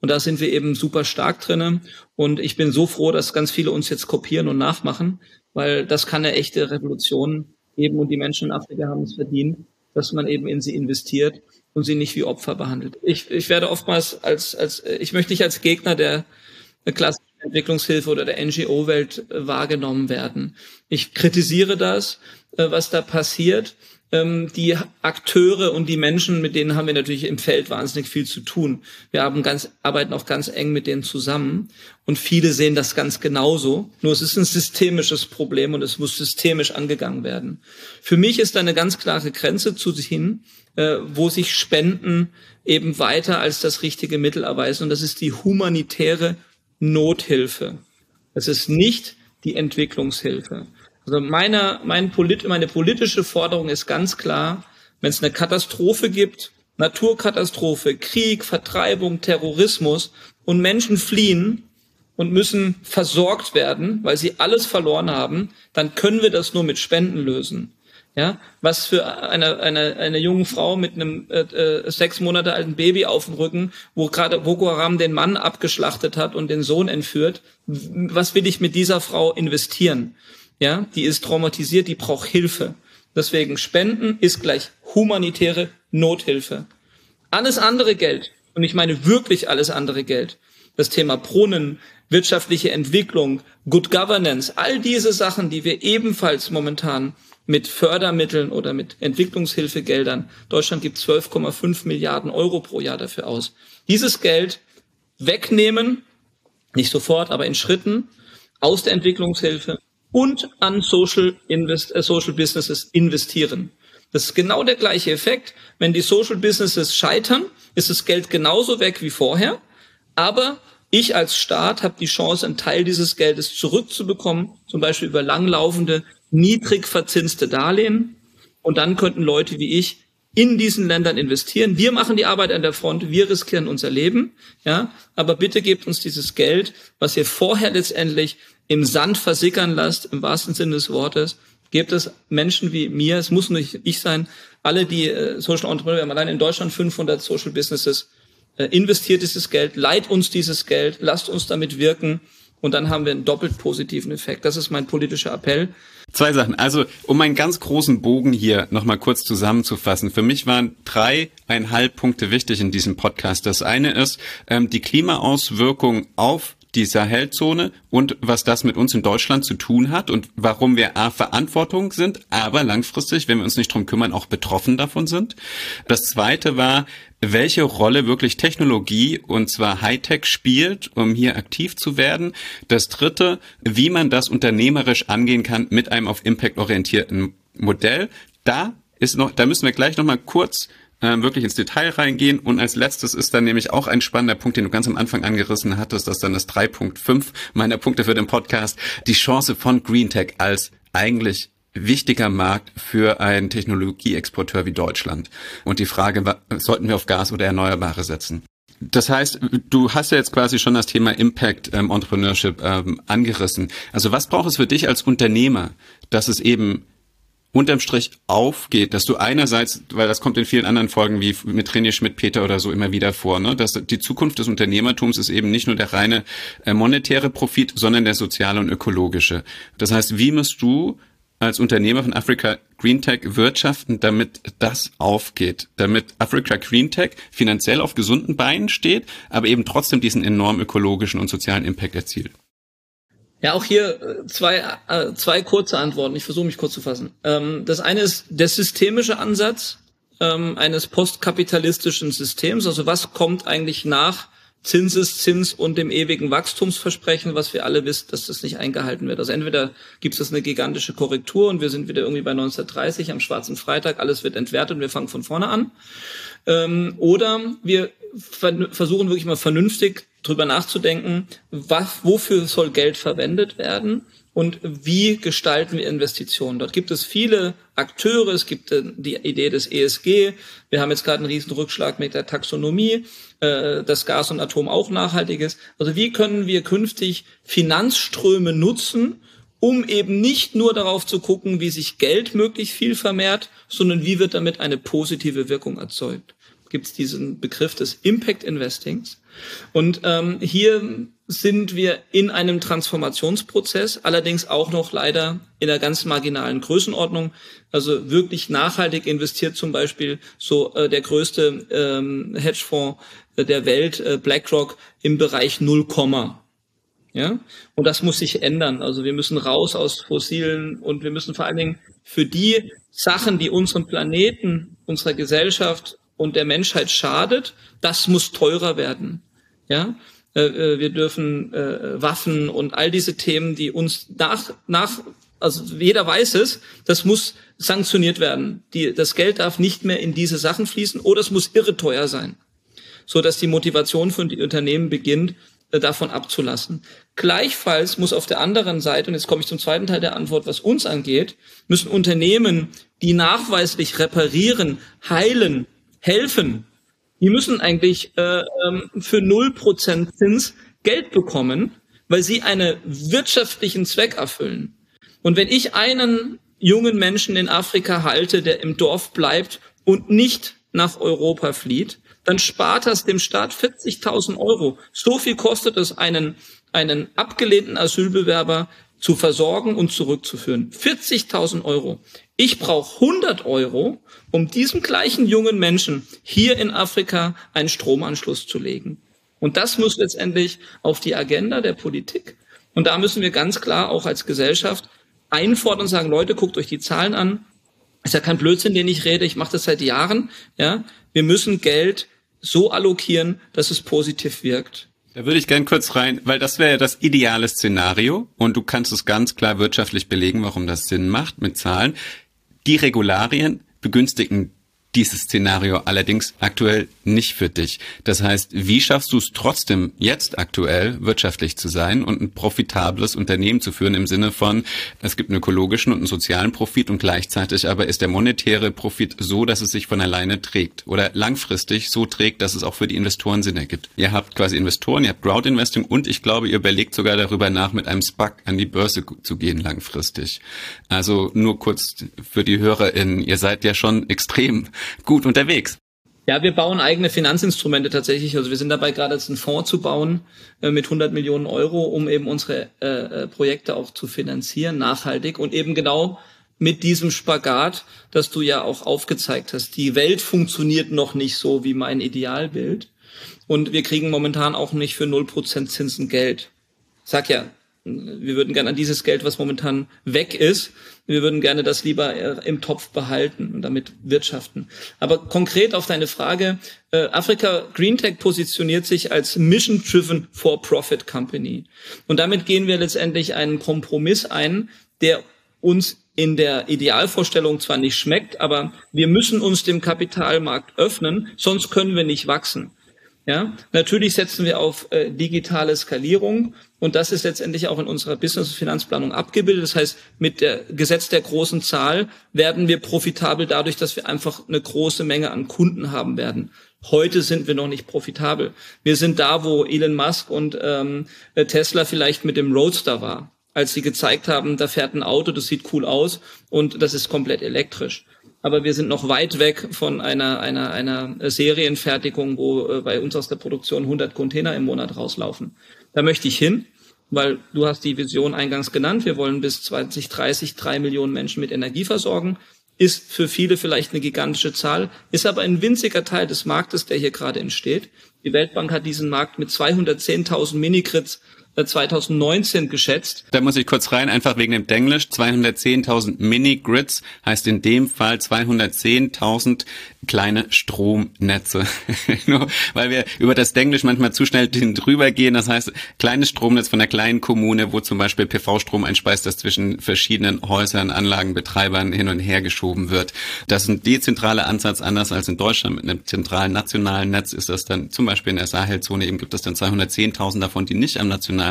Und da sind wir eben super stark drinnen. Und ich bin so froh, dass ganz viele uns jetzt kopieren und nachmachen, weil das kann eine echte Revolution geben und die Menschen in Afrika haben es verdient, dass man eben in sie investiert und sie nicht wie Opfer behandelt. Ich, ich werde oftmals als, als, ich möchte nicht als Gegner der klassischen Entwicklungshilfe oder der NGO-Welt wahrgenommen werden. Ich kritisiere das, äh, was da passiert ähm, die Akteure und die Menschen, mit denen haben wir natürlich im Feld wahnsinnig viel zu tun. Wir haben ganz, arbeiten auch ganz eng mit denen zusammen und viele sehen das ganz genauso. Nur es ist ein systemisches Problem und es muss systemisch angegangen werden. Für mich ist da eine ganz klare Grenze zu hin, äh, wo sich Spenden eben weiter als das richtige Mittel erweisen und das ist die humanitäre Nothilfe. Das ist nicht die Entwicklungshilfe. Also meine, mein Polit, meine politische Forderung ist ganz klar, wenn es eine Katastrophe gibt, Naturkatastrophe, Krieg, Vertreibung, Terrorismus und Menschen fliehen und müssen versorgt werden, weil sie alles verloren haben, dann können wir das nur mit Spenden lösen. Ja, was für eine, eine, eine junge Frau mit einem äh, äh, sechs Monate alten Baby auf dem Rücken, wo gerade Boko Haram den Mann abgeschlachtet hat und den Sohn entführt, was will ich mit dieser Frau investieren? ja, die ist traumatisiert, die braucht Hilfe. Deswegen Spenden ist gleich humanitäre Nothilfe. Alles andere Geld, und ich meine wirklich alles andere Geld, das Thema Brunnen, wirtschaftliche Entwicklung, Good Governance, all diese Sachen, die wir ebenfalls momentan mit Fördermitteln oder mit Entwicklungshilfegeldern, Deutschland gibt 12,5 Milliarden Euro pro Jahr dafür aus, dieses Geld wegnehmen, nicht sofort, aber in Schritten aus der Entwicklungshilfe und an Social, Invest, äh, Social Businesses investieren. Das ist genau der gleiche Effekt. Wenn die Social Businesses scheitern, ist das Geld genauso weg wie vorher. Aber ich als Staat habe die Chance, einen Teil dieses Geldes zurückzubekommen, zum Beispiel über langlaufende, niedrig verzinste Darlehen. Und dann könnten Leute wie ich in diesen Ländern investieren. Wir machen die Arbeit an der Front, wir riskieren unser Leben, ja. Aber bitte gebt uns dieses Geld, was ihr vorher letztendlich im Sand versickern lasst, im wahrsten Sinne des Wortes. Gebt es Menschen wie mir, es muss nicht ich sein, alle die äh, Social Entrepreneur, wir haben allein in Deutschland 500 Social Businesses, äh, investiert dieses Geld, leiht uns dieses Geld, lasst uns damit wirken und dann haben wir einen doppelt positiven Effekt. Das ist mein politischer Appell. Zwei Sachen. Also, um einen ganz großen Bogen hier nochmal kurz zusammenzufassen. Für mich waren dreieinhalb Punkte wichtig in diesem Podcast. Das eine ist ähm, die Klimaauswirkung auf die Sahelzone und was das mit uns in Deutschland zu tun hat und warum wir A, Verantwortung sind, aber langfristig, wenn wir uns nicht drum kümmern, auch betroffen davon sind. Das zweite war, welche Rolle wirklich Technologie und zwar Hightech spielt, um hier aktiv zu werden. Das dritte, wie man das unternehmerisch angehen kann mit einem auf Impact orientierten Modell. Da ist noch, da müssen wir gleich noch mal kurz ähm, wirklich ins Detail reingehen. Und als letztes ist dann nämlich auch ein spannender Punkt, den du ganz am Anfang angerissen hattest, das ist dann das 3.5 meiner Punkte für den Podcast, die Chance von Green Tech als eigentlich wichtiger Markt für einen Technologieexporteur wie Deutschland. Und die Frage, sollten wir auf Gas oder Erneuerbare setzen? Das heißt, du hast ja jetzt quasi schon das Thema Impact ähm, Entrepreneurship ähm, angerissen. Also was braucht es für dich als Unternehmer, dass es eben unterm Strich aufgeht, dass du einerseits, weil das kommt in vielen anderen Folgen wie mit René Schmidt-Peter oder so immer wieder vor, ne, dass die Zukunft des Unternehmertums ist eben nicht nur der reine äh, monetäre Profit, sondern der soziale und ökologische. Das heißt, wie musst du als Unternehmer von Africa Green Tech wirtschaften, damit das aufgeht, damit Africa Green Tech finanziell auf gesunden Beinen steht, aber eben trotzdem diesen enormen ökologischen und sozialen Impact erzielt? Ja, auch hier äh, zwei, äh, zwei kurze Antworten. Ich versuche mich kurz zu fassen. Ähm, das eine ist der systemische Ansatz ähm, eines postkapitalistischen Systems. Also was kommt eigentlich nach Zinseszins und dem ewigen Wachstumsversprechen, was wir alle wissen, dass das nicht eingehalten wird. Also entweder gibt es eine gigantische Korrektur und wir sind wieder irgendwie bei 1930 am Schwarzen Freitag, alles wird entwertet und wir fangen von vorne an. Ähm, oder wir versuchen wirklich mal vernünftig drüber nachzudenken, was, wofür soll Geld verwendet werden und wie gestalten wir Investitionen. Dort gibt es viele Akteure, es gibt äh, die Idee des ESG, wir haben jetzt gerade einen riesen Rückschlag mit der Taxonomie, äh, dass Gas und Atom auch nachhaltig ist. Also wie können wir künftig Finanzströme nutzen, um eben nicht nur darauf zu gucken, wie sich Geld möglichst viel vermehrt, sondern wie wird damit eine positive Wirkung erzeugt. Gibt es diesen Begriff des Impact Investings. Und ähm, hier sind wir in einem Transformationsprozess, allerdings auch noch leider in einer ganz marginalen Größenordnung. Also wirklich nachhaltig investiert zum Beispiel so äh, der größte ähm, Hedgefonds äh, der Welt, äh, BlackRock, im Bereich 0, ja, und das muss sich ändern. Also wir müssen raus aus fossilen und wir müssen vor allen Dingen für die Sachen, die unserem Planeten, unserer Gesellschaft und der Menschheit schadet, das muss teurer werden. Ja, äh, äh, wir dürfen äh, Waffen und all diese Themen, die uns nach, nach, also jeder weiß es, das muss sanktioniert werden. Die, das Geld darf nicht mehr in diese Sachen fließen oder es muss irre teuer sein, so dass die Motivation von die Unternehmen beginnt, davon abzulassen. Gleichfalls muss auf der anderen Seite, und jetzt komme ich zum zweiten Teil der Antwort, was uns angeht, müssen Unternehmen, die nachweislich reparieren, heilen, helfen, die müssen eigentlich äh, ähm, für 0% Zins Geld bekommen, weil sie einen wirtschaftlichen Zweck erfüllen. Und wenn ich einen jungen Menschen in Afrika halte, der im Dorf bleibt und nicht nach Europa flieht, dann spart das dem Staat 40.000 Euro. So viel kostet es einen, einen abgelehnten Asylbewerber zu versorgen und zurückzuführen. 40.000 Euro. Ich brauche 100 Euro, um diesem gleichen jungen Menschen hier in Afrika einen Stromanschluss zu legen. Und das muss letztendlich auf die Agenda der Politik. Und da müssen wir ganz klar auch als Gesellschaft einfordern und sagen, Leute, guckt euch die Zahlen an. ist ja kein Blödsinn, den ich rede. Ich mache das seit Jahren. Ja, wir müssen Geld so allokieren, dass es positiv wirkt. Da würde ich gern kurz rein, weil das wäre ja das ideale Szenario und du kannst es ganz klar wirtschaftlich belegen, warum das Sinn macht mit Zahlen. Die Regularien begünstigen dieses Szenario allerdings aktuell nicht für dich. Das heißt, wie schaffst du es trotzdem jetzt aktuell wirtschaftlich zu sein und ein profitables Unternehmen zu führen im Sinne von, es gibt einen ökologischen und einen sozialen Profit und gleichzeitig aber ist der monetäre Profit so, dass es sich von alleine trägt oder langfristig so trägt, dass es auch für die Investoren Sinn ergibt. Ihr habt quasi Investoren, ihr habt Crowd-Investing und ich glaube, ihr überlegt sogar darüber nach, mit einem SPAC an die Börse zu gehen langfristig. Also nur kurz für die HörerInnen, ihr seid ja schon extrem gut unterwegs. Ja, wir bauen eigene Finanzinstrumente tatsächlich. Also wir sind dabei gerade jetzt einen Fonds zu bauen äh, mit 100 Millionen Euro, um eben unsere äh, äh, Projekte auch zu finanzieren, nachhaltig und eben genau mit diesem Spagat, das du ja auch aufgezeigt hast. Die Welt funktioniert noch nicht so wie mein Idealbild und wir kriegen momentan auch nicht für 0% Zinsen Geld. Sag ja, wir würden gerne an dieses Geld, was momentan weg ist, wir würden gerne das lieber äh, im Topf behalten und damit wirtschaften. Aber konkret auf deine Frage, äh, Afrika Green Tech positioniert sich als Mission-Driven For-Profit Company. Und damit gehen wir letztendlich einen Kompromiss ein, der uns in der Idealvorstellung zwar nicht schmeckt, aber wir müssen uns dem Kapitalmarkt öffnen, sonst können wir nicht wachsen. Ja, natürlich setzen wir auf äh, digitale Skalierung und das ist letztendlich auch in unserer Business- und Finanzplanung abgebildet. Das heißt, mit der Gesetz der großen Zahl werden wir profitabel dadurch, dass wir einfach eine große Menge an Kunden haben werden. Heute sind wir noch nicht profitabel. Wir sind da, wo Elon Musk und ähm, Tesla vielleicht mit dem Roadster war, als sie gezeigt haben, da fährt ein Auto, das sieht cool aus und das ist komplett elektrisch aber wir sind noch weit weg von einer, einer, einer Serienfertigung, wo äh, bei uns aus der Produktion 100 Container im Monat rauslaufen. Da möchte ich hin. weil du hast die Vision eingangs genannt, wir wollen bis 2030 drei Millionen Menschen mit Energie versorgen. Ist für viele vielleicht eine gigantische Zahl, ist aber ein winziger Teil des Marktes, der hier gerade entsteht. Die Weltbank hat diesen Markt mit 210.000 Minigrits 2019 äh, geschätzt. Da muss ich kurz rein, einfach wegen dem Denglisch. 210.000 Mini-Grids heißt in dem Fall 210.000 kleine Stromnetze. Nur weil wir über das Denglisch manchmal zu schnell drüber gehen. Das heißt, kleines Stromnetz von einer kleinen Kommune, wo zum Beispiel PV-Strom einspeist, das zwischen verschiedenen Häusern, Anlagenbetreibern hin und her geschoben wird. Das ist ein dezentraler Ansatz, anders als in Deutschland. Mit einem zentralen nationalen Netz ist das dann zum Beispiel in der Sahelzone eben gibt es dann 210.000 davon, die nicht am nationalen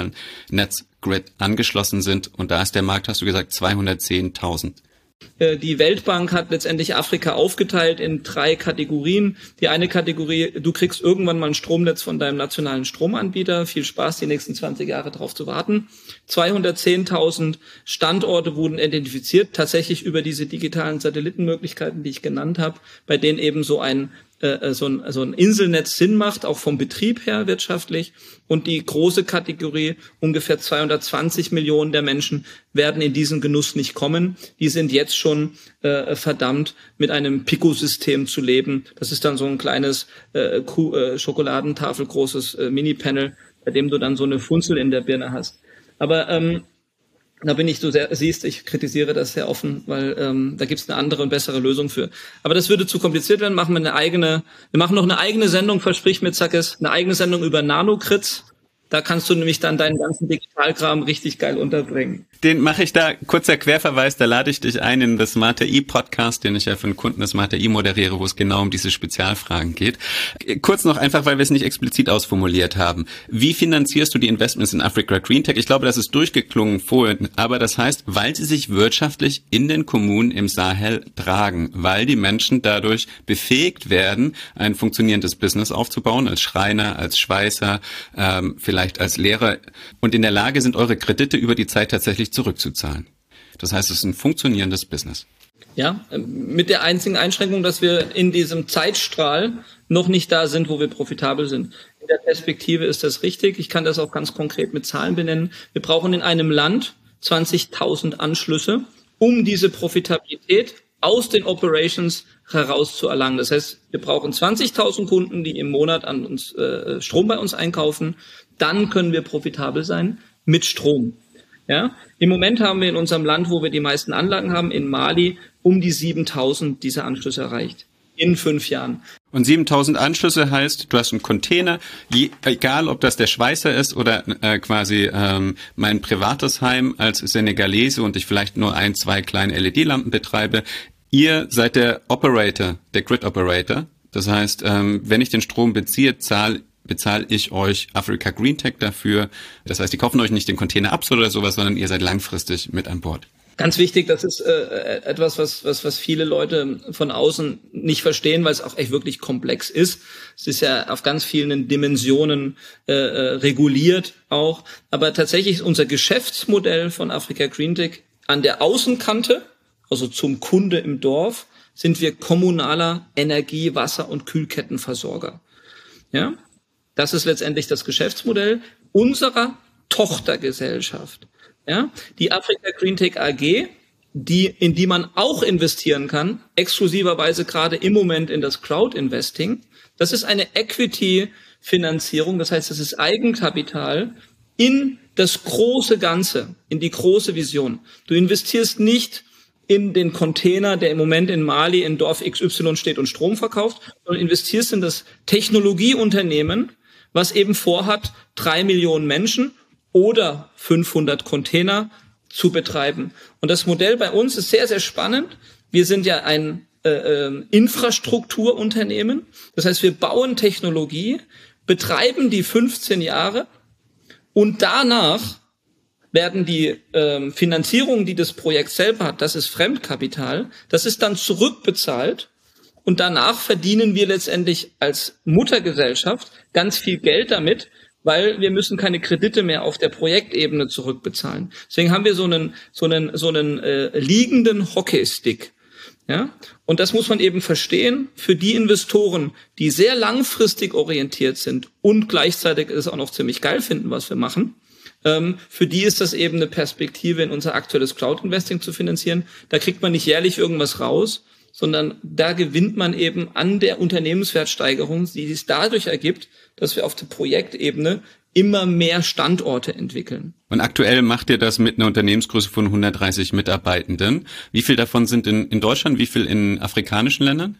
Netzgrid angeschlossen sind. Und da ist der Markt, hast du gesagt, 210.000. Äh, die Weltbank hat letztendlich Afrika aufgeteilt in drei Kategorien. Die eine Kategorie, du kriegst irgendwann mal ein Stromnetz von deinem nationalen Stromanbieter. Viel Spaß, die nächsten 20 Jahre darauf zu warten. 210.000 Standorte wurden identifiziert, tatsächlich über diese digitalen Satellitenmöglichkeiten, die ich genannt habe, bei denen eben so ein äh, äh, so, ein, so ein Inselnetz Sinn macht, auch vom Betrieb her wirtschaftlich. Und die große Kategorie, ungefähr 220 Millionen der Menschen, werden in diesen Genuss nicht kommen. Die sind jetzt schon äh, verdammt, mit einem Pico-System zu leben. Das ist dann so ein kleines äh, Kuh, äh, Schokoladentafel großes äh, Mini-Panel, bei dem du dann so eine Funzel in der Birne hast. Aber ähm, da bin ich, du sehr, siehst, ich kritisiere das sehr offen, weil ähm, da gibt es eine andere und bessere Lösung für. Aber das würde zu kompliziert werden. Machen wir eine eigene, wir machen noch eine eigene Sendung, versprich mir, Zackes, eine eigene Sendung über Nanokrits. Da kannst du nämlich dann deinen ganzen Digitalkram richtig geil unterbringen. Den mache ich da, kurzer Querverweis, da lade ich dich ein in das Smart AI Podcast, den ich ja für einen Kunden des Smart AI moderiere, wo es genau um diese Spezialfragen geht. Kurz noch einfach, weil wir es nicht explizit ausformuliert haben. Wie finanzierst du die Investments in Africa Green Tech? Ich glaube, das ist durchgeklungen vorhin, aber das heißt, weil sie sich wirtschaftlich in den Kommunen im Sahel tragen, weil die Menschen dadurch befähigt werden, ein funktionierendes Business aufzubauen, als Schreiner, als Schweißer, ähm, vielleicht als Lehrer und in der Lage sind, eure Kredite über die Zeit tatsächlich zurückzuzahlen. Das heißt, es ist ein funktionierendes Business. Ja, mit der einzigen Einschränkung, dass wir in diesem Zeitstrahl noch nicht da sind, wo wir profitabel sind. In der Perspektive ist das richtig. Ich kann das auch ganz konkret mit Zahlen benennen. Wir brauchen in einem Land 20.000 Anschlüsse, um diese Profitabilität aus den Operations heraus zu erlangen. Das heißt, wir brauchen 20.000 Kunden, die im Monat an uns äh, Strom bei uns einkaufen dann können wir profitabel sein mit Strom. Ja, im Moment haben wir in unserem Land, wo wir die meisten Anlagen haben, in Mali, um die 7000 dieser Anschlüsse erreicht. In fünf Jahren. Und 7000 Anschlüsse heißt, du hast einen Container, je, egal ob das der Schweißer ist oder äh, quasi ähm, mein privates Heim als Senegalese und ich vielleicht nur ein, zwei kleine LED-Lampen betreibe. Ihr seid der Operator, der Grid Operator. Das heißt, ähm, wenn ich den Strom beziehe, zahle bezahle ich euch Africa Green Tech dafür. Das heißt, die kaufen euch nicht den Container ab oder sowas, sondern ihr seid langfristig mit an Bord. Ganz wichtig, das ist äh, etwas, was, was, was viele Leute von außen nicht verstehen, weil es auch echt wirklich komplex ist. Es ist ja auf ganz vielen Dimensionen äh, äh reguliert auch. Aber tatsächlich ist unser Geschäftsmodell von Africa Green Tech an der Außenkante, also zum Kunde im Dorf, sind wir kommunaler Energie-, Wasser- und Kühlkettenversorger. Ja? Das ist letztendlich das Geschäftsmodell unserer Tochtergesellschaft. Ja, die Africa Green Tech AG, die, in die man auch investieren kann, exklusiverweise gerade im Moment in das Crowd Investing. Das ist eine Equity Finanzierung. Das heißt, es ist Eigenkapital in das große Ganze, in die große Vision. Du investierst nicht in den Container, der im Moment in Mali in Dorf XY steht und Strom verkauft, sondern investierst in das Technologieunternehmen, was eben vorhat, drei Millionen Menschen oder 500 Container zu betreiben. Und das Modell bei uns ist sehr, sehr spannend. Wir sind ja ein äh, äh, Infrastrukturunternehmen. Das heißt, wir bauen Technologie, betreiben die 15 Jahre und danach werden die ähm, Finanzierungen, die das Projekt selber hat, das ist Fremdkapital, das ist dann zurückbezahlt und danach verdienen wir letztendlich als Muttergesellschaft ganz viel Geld damit, weil wir müssen keine Kredite mehr auf der Projektebene zurückbezahlen. Deswegen haben wir so einen so einen so einen äh, liegenden Hockeystick. Ja? Und das muss man eben verstehen für die Investoren, die sehr langfristig orientiert sind und gleichzeitig es auch noch ziemlich geil finden, was wir machen Ähm, für die ist das eben eine Perspektive, in unser aktuelles Cloud-Investing zu finanzieren. Da kriegt man nicht jährlich irgendwas raus, sondern da gewinnt man eben an der Unternehmenswertsteigerung, die es dadurch ergibt, dass wir auf der Projektebene immer mehr Standorte entwickeln. Und aktuell macht ihr das mit einer Unternehmensgröße von 130 Mitarbeitenden. Wie viel davon sind in, in Deutschland, wie viel in afrikanischen Ländern?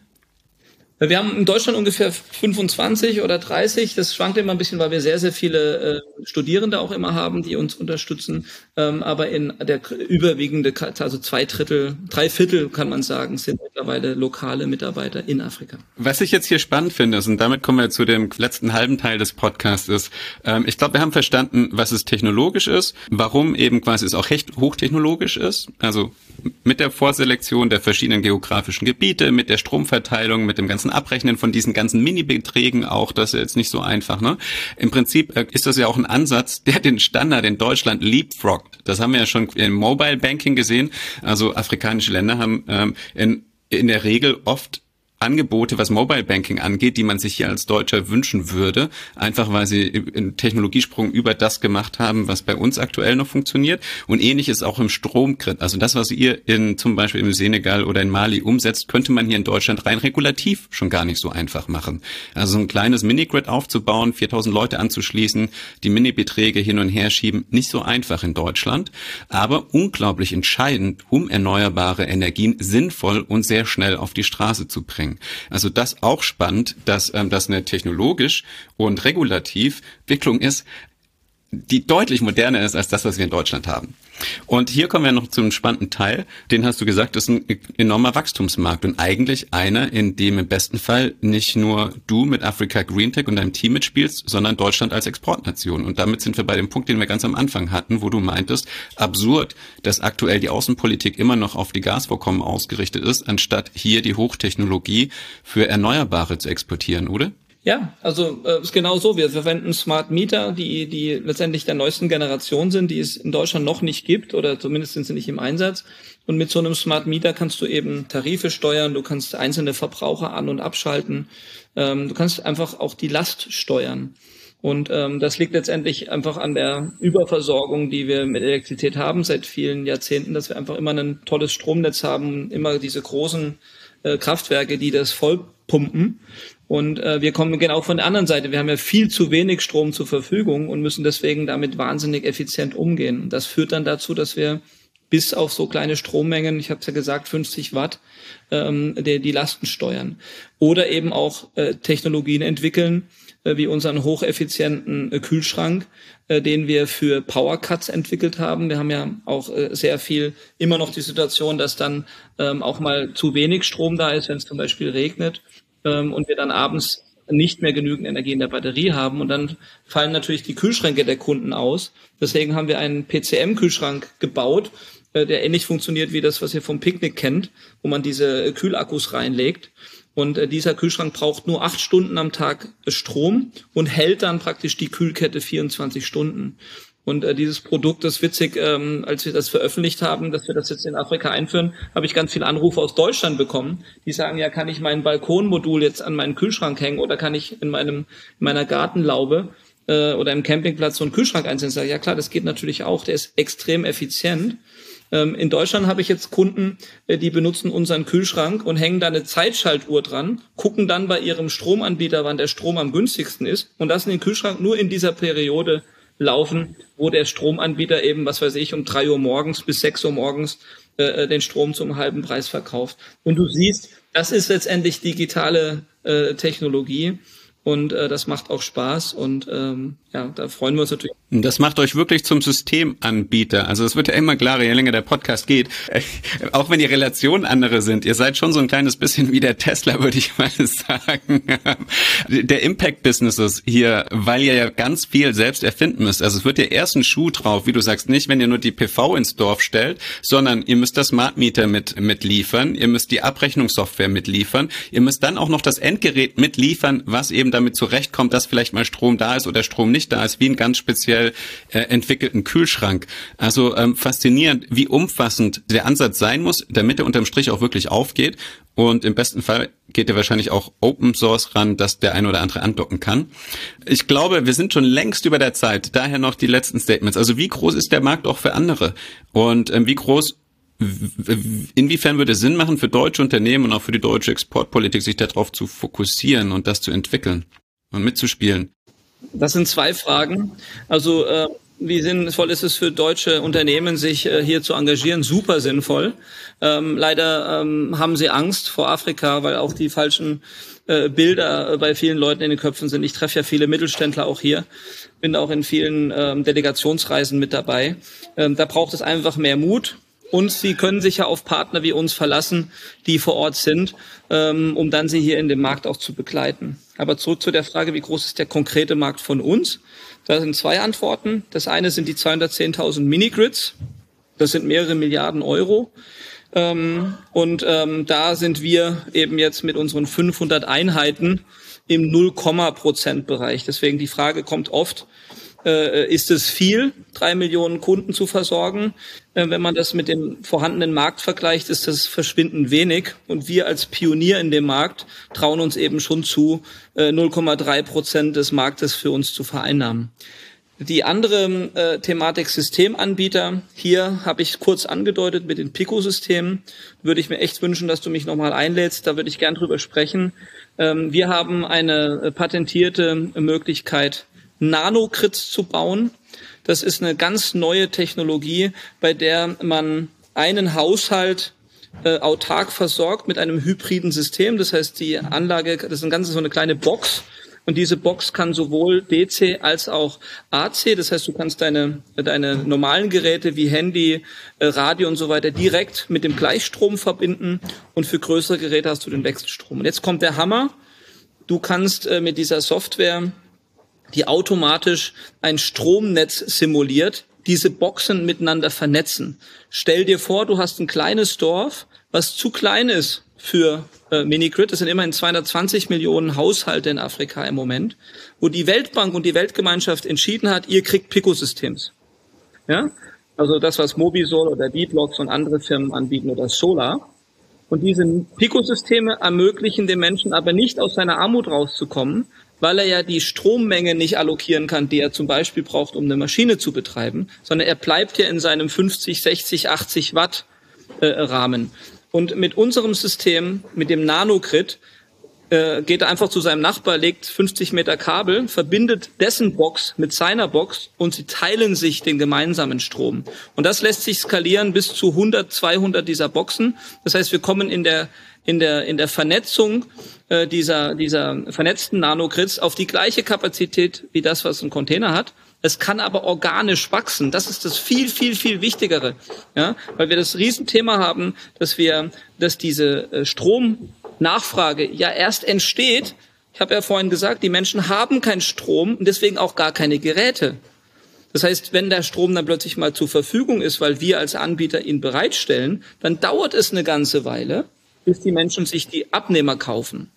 Wir haben in Deutschland ungefähr 25 oder 30. Das schwankt immer ein bisschen, weil wir sehr, sehr viele äh, Studierende auch immer haben, die uns unterstützen. Ähm, aber in der überwiegende, also zwei Drittel, drei Viertel kann man sagen, sind mittlerweile lokale Mitarbeiter in Afrika. Was ich jetzt hier spannend finde, ist, und damit kommen wir zu dem letzten halben Teil des Podcasts, ist, ähm, ich glaube, wir haben verstanden, was es technologisch ist, warum eben quasi es auch recht hochtechnologisch ist. Also mit der Vorselektion der verschiedenen geografischen Gebiete, mit der Stromverteilung, mit dem ganzen ganzen Abrechnen von diesen ganzen Mini-Beträgen auch, das ist jetzt nicht so einfach. Ne? Im Prinzip äh, ist das ja auch ein Ansatz, der den Standard in Deutschland leapfroggt. Das haben wir ja schon im Mobile Banking gesehen. Also afrikanische Länder haben ähm, in, in der Regel oft Angebote, was Mobile Banking angeht, die man sich hier als Deutscher wünschen würde, einfach weil sie einen Technologiesprung über das gemacht haben, was bei uns aktuell noch funktioniert. Und ähnlich ist auch im Stromgrid. Also das, was ihr in zum Beispiel im Senegal oder in Mali umsetzt, könnte man hier in Deutschland rein regulativ schon gar nicht so einfach machen. Also ein kleines Minigrid aufzubauen, 4000 Leute anzuschließen, die Minibeträge hin und her schieben, nicht so einfach in Deutschland, aber unglaublich entscheidend, um erneuerbare Energien sinnvoll und sehr schnell auf die Straße zu bringen bringen. Also das auch spannend, dass ähm, das eine technologisch und regulativ Entwicklung ist, die deutlich moderner ist als das, was wir in Deutschland haben. Und hier kommen wir noch zum spannenden Teil. Den hast du gesagt, das ist ein enormer Wachstumsmarkt und eigentlich einer, in dem im besten Fall nicht nur du mit Africa Green Tech und deinem Team mitspielst, sondern Deutschland als Exportnation. Und damit sind wir bei dem Punkt, den wir ganz am Anfang hatten, wo du meintest, absurd, dass aktuell die Außenpolitik immer noch auf die Gasvorkommen ausgerichtet ist, anstatt hier die Hochtechnologie für Erneuerbare zu exportieren, oder? Ja, also äh, ist genau so. Wir verwenden Smart Meter, die die letztendlich der neuesten Generation sind, die es in Deutschland noch nicht gibt oder zumindest sind sie nicht im Einsatz. Und mit so einem Smart Meter kannst du eben Tarife steuern, du kannst einzelne Verbraucher an und abschalten, ähm, du kannst einfach auch die Last steuern. Und ähm, das liegt letztendlich einfach an der Überversorgung, die wir mit Elektrizität haben seit vielen Jahrzehnten, dass wir einfach immer ein tolles Stromnetz haben, immer diese großen äh, Kraftwerke, die das voll pumpen. Und äh, wir kommen genau von der anderen Seite. Wir haben ja viel zu wenig Strom zur Verfügung und müssen deswegen damit wahnsinnig effizient umgehen. Und das führt dann dazu, dass wir bis auf so kleine Strommengen, ich habe es ja gesagt, 50 Watt, ähm, die, die Lasten steuern. Oder eben auch äh, Technologien entwickeln, äh, wie unseren hocheffizienten äh, Kühlschrank, äh, den wir für Power Cuts entwickelt haben. Wir haben ja auch äh, sehr viel immer noch die Situation, dass dann ähm, auch mal zu wenig Strom da ist, wenn es zum Beispiel regnet ähm, und wir dann abends nicht mehr genügend Energie in der Batterie haben und dann fallen natürlich die Kühlschränke der Kunden aus. Deswegen haben wir einen PCM-Kühlschrank gebaut, äh, der ähnlich funktioniert wie das, was ihr vom Picknick kennt, wo man diese Kühlakkus reinlegt. Und äh, dieser Kühlschrank braucht nur acht Stunden am Tag Strom und hält dann praktisch die Kühlkette 24 Stunden. Und äh, dieses Produkt ist witzig, ähm, als wir das veröffentlicht haben, dass wir das jetzt in Afrika einführen, habe ich ganz viele Anrufe aus Deutschland bekommen, die sagen, ja, kann ich mein Balkonmodul jetzt an meinen Kühlschrank hängen oder kann ich in meinem in meiner Gartenlaube äh, oder im Campingplatz so einen Kühlschrank einsetzen? Ja klar, das geht natürlich auch. Der ist extrem effizient. Ähm, in Deutschland habe ich jetzt Kunden, äh, die benutzen unseren Kühlschrank und hängen da eine Zeitschaltuhr dran, gucken dann bei ihrem Stromanbieter, wann der Strom am günstigsten ist und lassen den Kühlschrank nur in dieser Periode laufen, wo der Stromanbieter eben, was weiß ich, um drei Uhr morgens bis sechs Uhr morgens äh, äh, den Strom zum halben Preis verkauft. Und du siehst, das ist letztendlich digitale äh, Technologie und äh, das macht auch Spaß und ähm, ja, da freuen wir uns natürlich. Das macht euch wirklich zum Systemanbieter. Also es wird ja immer klarer, je länger der Podcast geht. Auch wenn die Relationen andere sind. Ihr seid schon so ein kleines bisschen wie der Tesla, würde ich mal sagen. Der Impact Businesses hier, weil ihr ja ganz viel selbst erfinden müsst. Also es wird ja erst Schuh drauf, wie du sagst, nicht, wenn ihr nur die PV ins Dorf stellt, sondern ihr müsst das Smart Meter mit, mitliefern. Ihr müsst die Abrechnungssoftware mitliefern. Ihr müsst dann auch noch das Endgerät mitliefern, was eben damit zurechtkommt, dass vielleicht mal Strom da ist oder Strom nicht da ist, wie ein ganz speziell äh, entwickelten Kühlschrank. Also ähm, faszinierend, wie umfassend der Ansatz sein muss, damit er unterm Strich auch wirklich aufgeht. Und im besten Fall geht ihr wahrscheinlich auch Open Source ran, dass der ein oder andere andocken kann. Ich glaube, wir sind schon längst über der Zeit. Daher noch die letzten Statements. Also wie groß ist der Markt auch für andere? Und ähm, wie groß Inwiefern würde es Sinn machen für deutsche Unternehmen und auch für die deutsche Exportpolitik, sich darauf zu fokussieren und das zu entwickeln und mitzuspielen? Das sind zwei Fragen. Also äh, wie sinnvoll ist es für deutsche Unternehmen, sich äh, hier zu engagieren? Super sinnvoll. Ähm, leider ähm, haben sie Angst vor Afrika, weil auch die falschen äh, Bilder äh, bei vielen Leuten in den Köpfen sind. Ich treffe ja viele Mittelständler auch hier, bin auch in vielen ähm, Delegationsreisen mit dabei. Ähm, da braucht es einfach mehr Mut. Und sie können sich ja auf Partner wie uns verlassen, die vor Ort sind, ähm, um dann sie hier in dem Markt auch zu begleiten. Aber zurück zu der Frage, wie groß ist der konkrete Markt von uns? Da sind zwei Antworten. Das eine sind die 210.000 Minigrids. Das sind mehrere Milliarden Euro. Ähm, und ähm, da sind wir eben jetzt mit unseren 500 Einheiten im 0, Prozent. Deswegen die Frage kommt oft, äh, ist es viel, drei Millionen Kunden zu versorgen. Äh, wenn man das mit dem vorhandenen Markt vergleicht, ist das verschwindend wenig. Und wir als Pionier in dem Markt trauen uns eben schon zu, äh, 0,3 Prozent des Marktes für uns zu vereinnahmen. Die andere äh, Thematik Systemanbieter, hier habe ich kurz angedeutet mit den Pico-Systemen, würde ich mir echt wünschen, dass du mich nochmal einlädst, da würde ich gern drüber sprechen. Ähm, wir haben eine äh, patentierte Möglichkeit, Nanogrids zu bauen. Das ist eine ganz neue Technologie, bei der man einen Haushalt äh, autark versorgt mit einem hybriden System. Das heißt, die Anlage, das ist ein ganzes so eine kleine Box. Und diese Box kann sowohl DC als auch AC, das heißt, du kannst deine, deine normalen Geräte wie Handy, äh, Radio und so weiter direkt mit dem Gleichstrom verbinden und für größere Geräte hast du den Wechselstrom. Und jetzt kommt der Hammer. Du kannst äh, mit dieser Software die automatisch ein Stromnetz simuliert, diese Boxen miteinander vernetzen. Stell dir vor, du hast ein kleines Dorf, was zu klein ist für äh, Minigrid. Das sind immerhin 220 Millionen Haushalte in Afrika im Moment, wo die Weltbank und die Weltgemeinschaft entschieden hat, ihr kriegt Picosystems. Ja? Also das, was Mobisol oder D-Blocks und andere Firmen anbieten oder Solar. Und diese Picosysteme ermöglichen dem Menschen aber nicht aus seiner Armut rauszukommen, weil er ja die Strommenge nicht allokieren kann, die er zum Beispiel braucht, um eine Maschine zu betreiben, sondern er bleibt ja in seinem 50, 60, 80 Watt äh, Rahmen. Und mit unserem System, mit dem Nanogrid, äh, geht er einfach zu seinem Nachbar, legt 50 Meter Kabel, verbindet dessen Box mit seiner Box und sie teilen sich den gemeinsamen Strom. Und das lässt sich skalieren bis zu 100, 200 dieser Boxen. Das heißt, wir kommen in der in der in der Vernetzung äh, dieser dieser vernetzten Nanogrids auf die gleiche Kapazität wie das, was ein Container hat. Es kann aber organisch wachsen. Das ist das viel, viel, viel Wichtigere. Ja, weil wir das Riesenthema haben, dass wir, dass diese äh, Stromnachfrage ja erst entsteht. Ich habe ja vorhin gesagt, die Menschen haben keinen Strom und deswegen auch gar keine Geräte. Das heißt, wenn der Strom dann plötzlich mal zur Verfügung ist, weil wir als Anbieter ihn bereitstellen, dann dauert es eine ganze Weile, bis die Menschen sich die Abnehmer kaufen.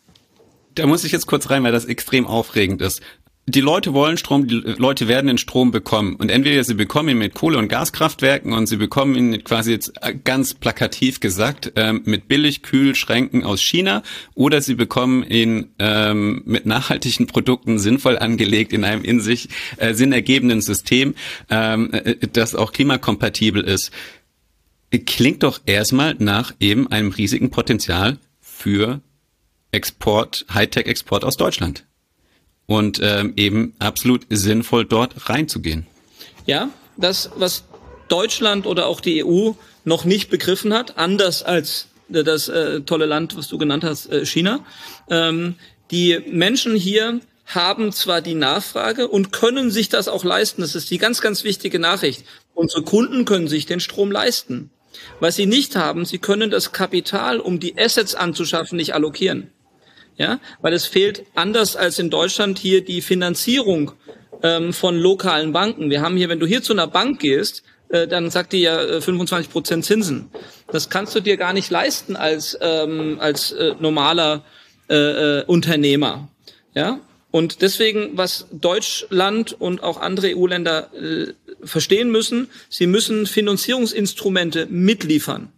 Da muss ich jetzt kurz rein, weil das extrem aufregend ist die Leute wollen Strom, die Leute werden den Strom bekommen. Und entweder sie bekommen ihn mit Kohle- und Gaskraftwerken und sie bekommen ihn quasi jetzt ganz plakativ gesagt ähm, mit Billigkühlschränken aus China oder sie bekommen ihn ähm, mit nachhaltigen Produkten sinnvoll angelegt in einem in sich äh, sinnergebenden System, ähm, äh, das auch klimakompatibel ist. Klingt doch erstmal nach eben einem riesigen Potenzial für Export, Hightech-Export aus Deutschland und ähm, eben absolut sinnvoll dort reinzugehen. Ja, das, was Deutschland oder auch die EU noch nicht begriffen hat, anders als das äh, tolle Land, was du genannt hast, äh, China. Ähm, die Menschen hier haben zwar die Nachfrage und können sich das auch leisten. Das ist die ganz, ganz wichtige Nachricht. Unsere Kunden können sich den Strom leisten. Was sie nicht haben, sie können das Kapital, um die Assets anzuschaffen, nicht allokieren ja, weil es fehlt anders als in Deutschland hier die Finanzierung ähm, von lokalen Banken. Wir haben hier, wenn du hier zu einer Bank gehst, äh, dann sagt die ja äh, 25 Prozent Zinsen. Das kannst du dir gar nicht leisten als ähm, als äh, normaler äh, äh, Unternehmer, ja. Und deswegen, was Deutschland und auch andere EU-Länder äh, verstehen müssen, sie müssen Finanzierungsinstrumente mitliefern.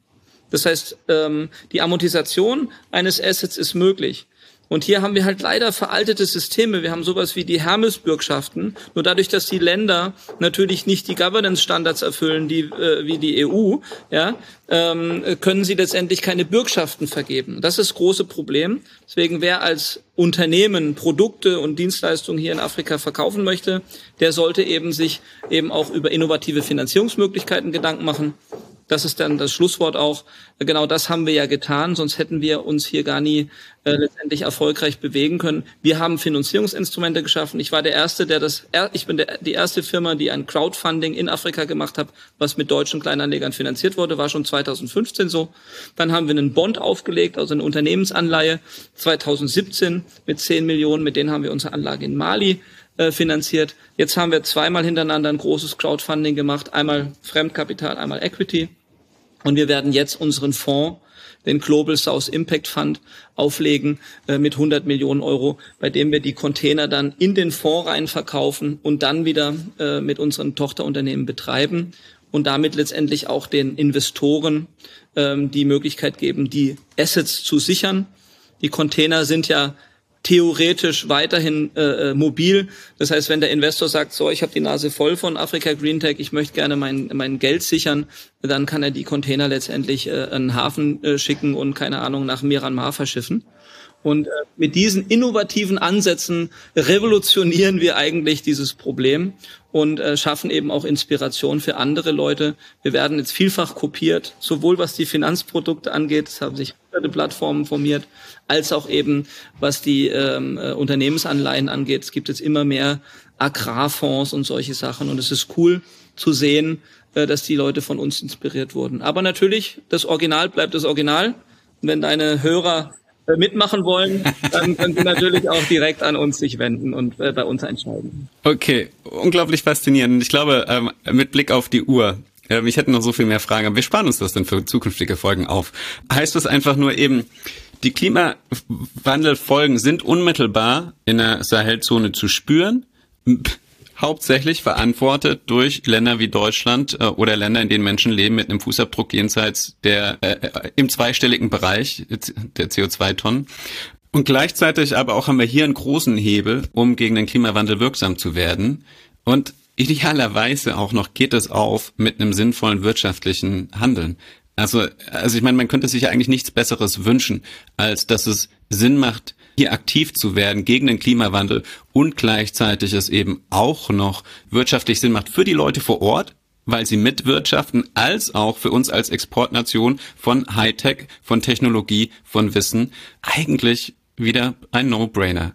Das heißt, ähm, die Amortisation eines Assets ist möglich. Und hier haben wir halt leider veraltete Systeme. Wir haben sowas wie die Hermes-Bürgschaften. Nur dadurch, dass die Länder natürlich nicht die Governance-Standards erfüllen, die, äh, wie die EU, ja, ähm, können sie letztendlich keine Bürgschaften vergeben. Das ist das große Problem. Deswegen, wer als Unternehmen Produkte und Dienstleistungen hier in Afrika verkaufen möchte, der sollte eben sich eben auch über innovative Finanzierungsmöglichkeiten Gedanken machen das ist dann das Schlusswort auch. Genau das haben wir ja getan, sonst hätten wir uns hier gar nie äh, letztendlich erfolgreich bewegen können. Wir haben Finanzierungsinstrumente geschaffen. Ich war der erste, der das, ich bin der, die erste Firma, die ein Crowdfunding in Afrika gemacht hat, was mit deutschen Kleinanlegern finanziert wurde, war schon 2015 so. Dann haben wir einen Bond aufgelegt, also eine Unternehmensanleihe 2017 mit 10 Millionen, mit denen haben wir unsere Anlage in Mali äh, finanziert. Jetzt haben wir zweimal hintereinander ein großes Crowdfunding gemacht, einmal Fremdkapital, einmal Equity. Und wir werden jetzt unseren Fonds, den Global South Impact Fund, auflegen äh, mit 100 Millionen Euro, bei dem wir die Container dann in den Fonds rein verkaufen und dann wieder äh, mit unseren Tochterunternehmen betreiben und damit letztendlich auch den Investoren ähm, die Möglichkeit geben, die Assets zu sichern. Die Container sind ja theoretisch weiterhin äh, äh, mobil. Das heißt, wenn der Investor sagt, so, ich habe die Nase voll von Afrika Green Tech, ich möchte gerne mein, mein Geld sichern, dann kann er die Container letztendlich äh, einen Hafen äh, schicken und keine Ahnung nach Myanmar verschiffen. Und äh, mit diesen innovativen Ansätzen revolutionieren wir eigentlich dieses Problem und äh, schaffen eben auch Inspiration für andere Leute. Wir werden jetzt vielfach kopiert, sowohl was die Finanzprodukte angeht, es haben sich hunderte Plattformen formiert, als auch eben was die ähm, äh, Unternehmensanleihen angeht. Es gibt jetzt immer mehr Agrarfonds und solche Sachen und es ist cool zu sehen, äh, dass die Leute von uns inspiriert wurden. Aber natürlich, das Original bleibt das Original. wenn deine Hörer mitmachen wollen, dann können Sie natürlich auch direkt an uns sich wenden und äh, bei uns entscheiden. Okay, unglaublich faszinierend. Ich glaube, ähm, mit Blick auf die Uhr, ähm, ich hätte noch so viel mehr Fragen, aber wir sparen uns das dann für zukünftige Folgen auf. Heißt das einfach nur eben, die Klimawandelfolgen sind unmittelbar in der Sahelzone zu spüren? Hauptsächlich verantwortet durch Länder wie Deutschland äh, oder Länder, in denen Menschen leben mit einem Fußabdruck jenseits der äh, äh im zweistelligen Bereich der CO2-Tonnen. Und gleichzeitig aber auch haben wir hier einen großen Hebel, um gegen den Klimawandel wirksam zu werden. Und idealerweise auch noch geht es auf mit einem sinnvollen wirtschaftlichen Handeln. Also, also ich meine, man könnte sich ja eigentlich nichts Besseres wünschen, als dass es Sinn macht, hier aktiv zu werden gegen den Klimawandel und gleichzeitig es eben auch noch wirtschaftlich Sinn macht für die Leute vor Ort, weil sie mitwirtschaften, als auch für uns als Exportnation von Hightech, von Technologie, von Wissen. Eigentlich wieder ein No-Brainer.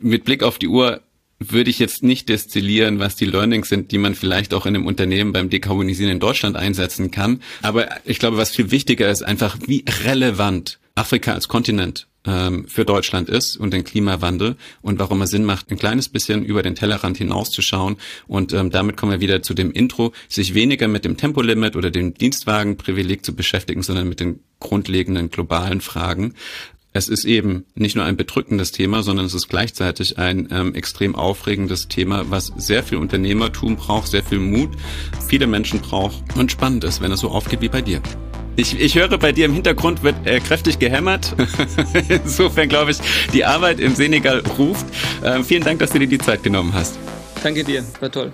Mit Blick auf die Uhr würde ich jetzt nicht destillieren, was die Learnings sind, die man vielleicht auch in einem Unternehmen beim Dekarbonisieren in Deutschland einsetzen kann. Aber ich glaube, was viel wichtiger ist, einfach wie relevant Afrika als Kontinent ähm, für Deutschland ist und den Klimawandel und warum es Sinn macht, ein kleines bisschen über den Tellerrand hinauszuschauen. Und ähm, damit kommen wir wieder zu dem Intro, sich weniger mit dem Tempolimit oder dem Dienstwagenprivileg zu beschäftigen, sondern mit den grundlegenden globalen Fragen. Es ist eben nicht nur ein bedrückendes Thema, sondern es ist gleichzeitig ein ähm, extrem aufregendes Thema, was sehr viel Unternehmertum braucht, sehr viel Mut, viele Menschen braucht und spannend ist, wenn es so aufgeht wie bei dir. Ich, ich höre, bei dir im Hintergrund wird äh, kräftig gehämmert. Insofern glaube ich, die Arbeit im Senegal ruft. Äh, vielen Dank, dass du dir die Zeit genommen hast. Danke dir, war toll.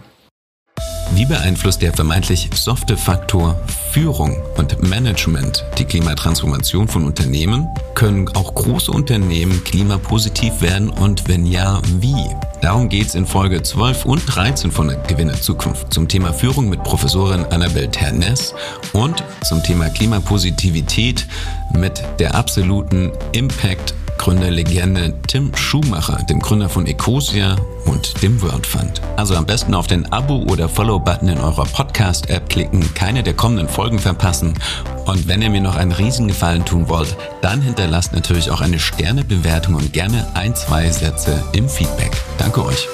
Wie beeinflusst der vermeintlich softe Faktor Führung und Management die Klimatransformation von Unternehmen? Können auch große Unternehmen klimapositiv werden und wenn ja, wie? Darum geht's in Folge 12 und 13 von Gewinne Zukunft zum Thema Führung mit Professorin Annabel Ternes und zum Thema Klimapositivität mit der absoluten Impact Gründerlegende Tim Schumacher, dem Gründer von Ecosia und dem World Fund. Also am besten auf den Abo- oder Follow-Button in eurer Podcast-App klicken, keine der kommenden Folgen verpassen. Und wenn ihr mir noch einen Riesengefallen tun wollt, dann hinterlasst natürlich auch eine Sternebewertung und gerne ein, zwei Sätze im Feedback. Danke euch.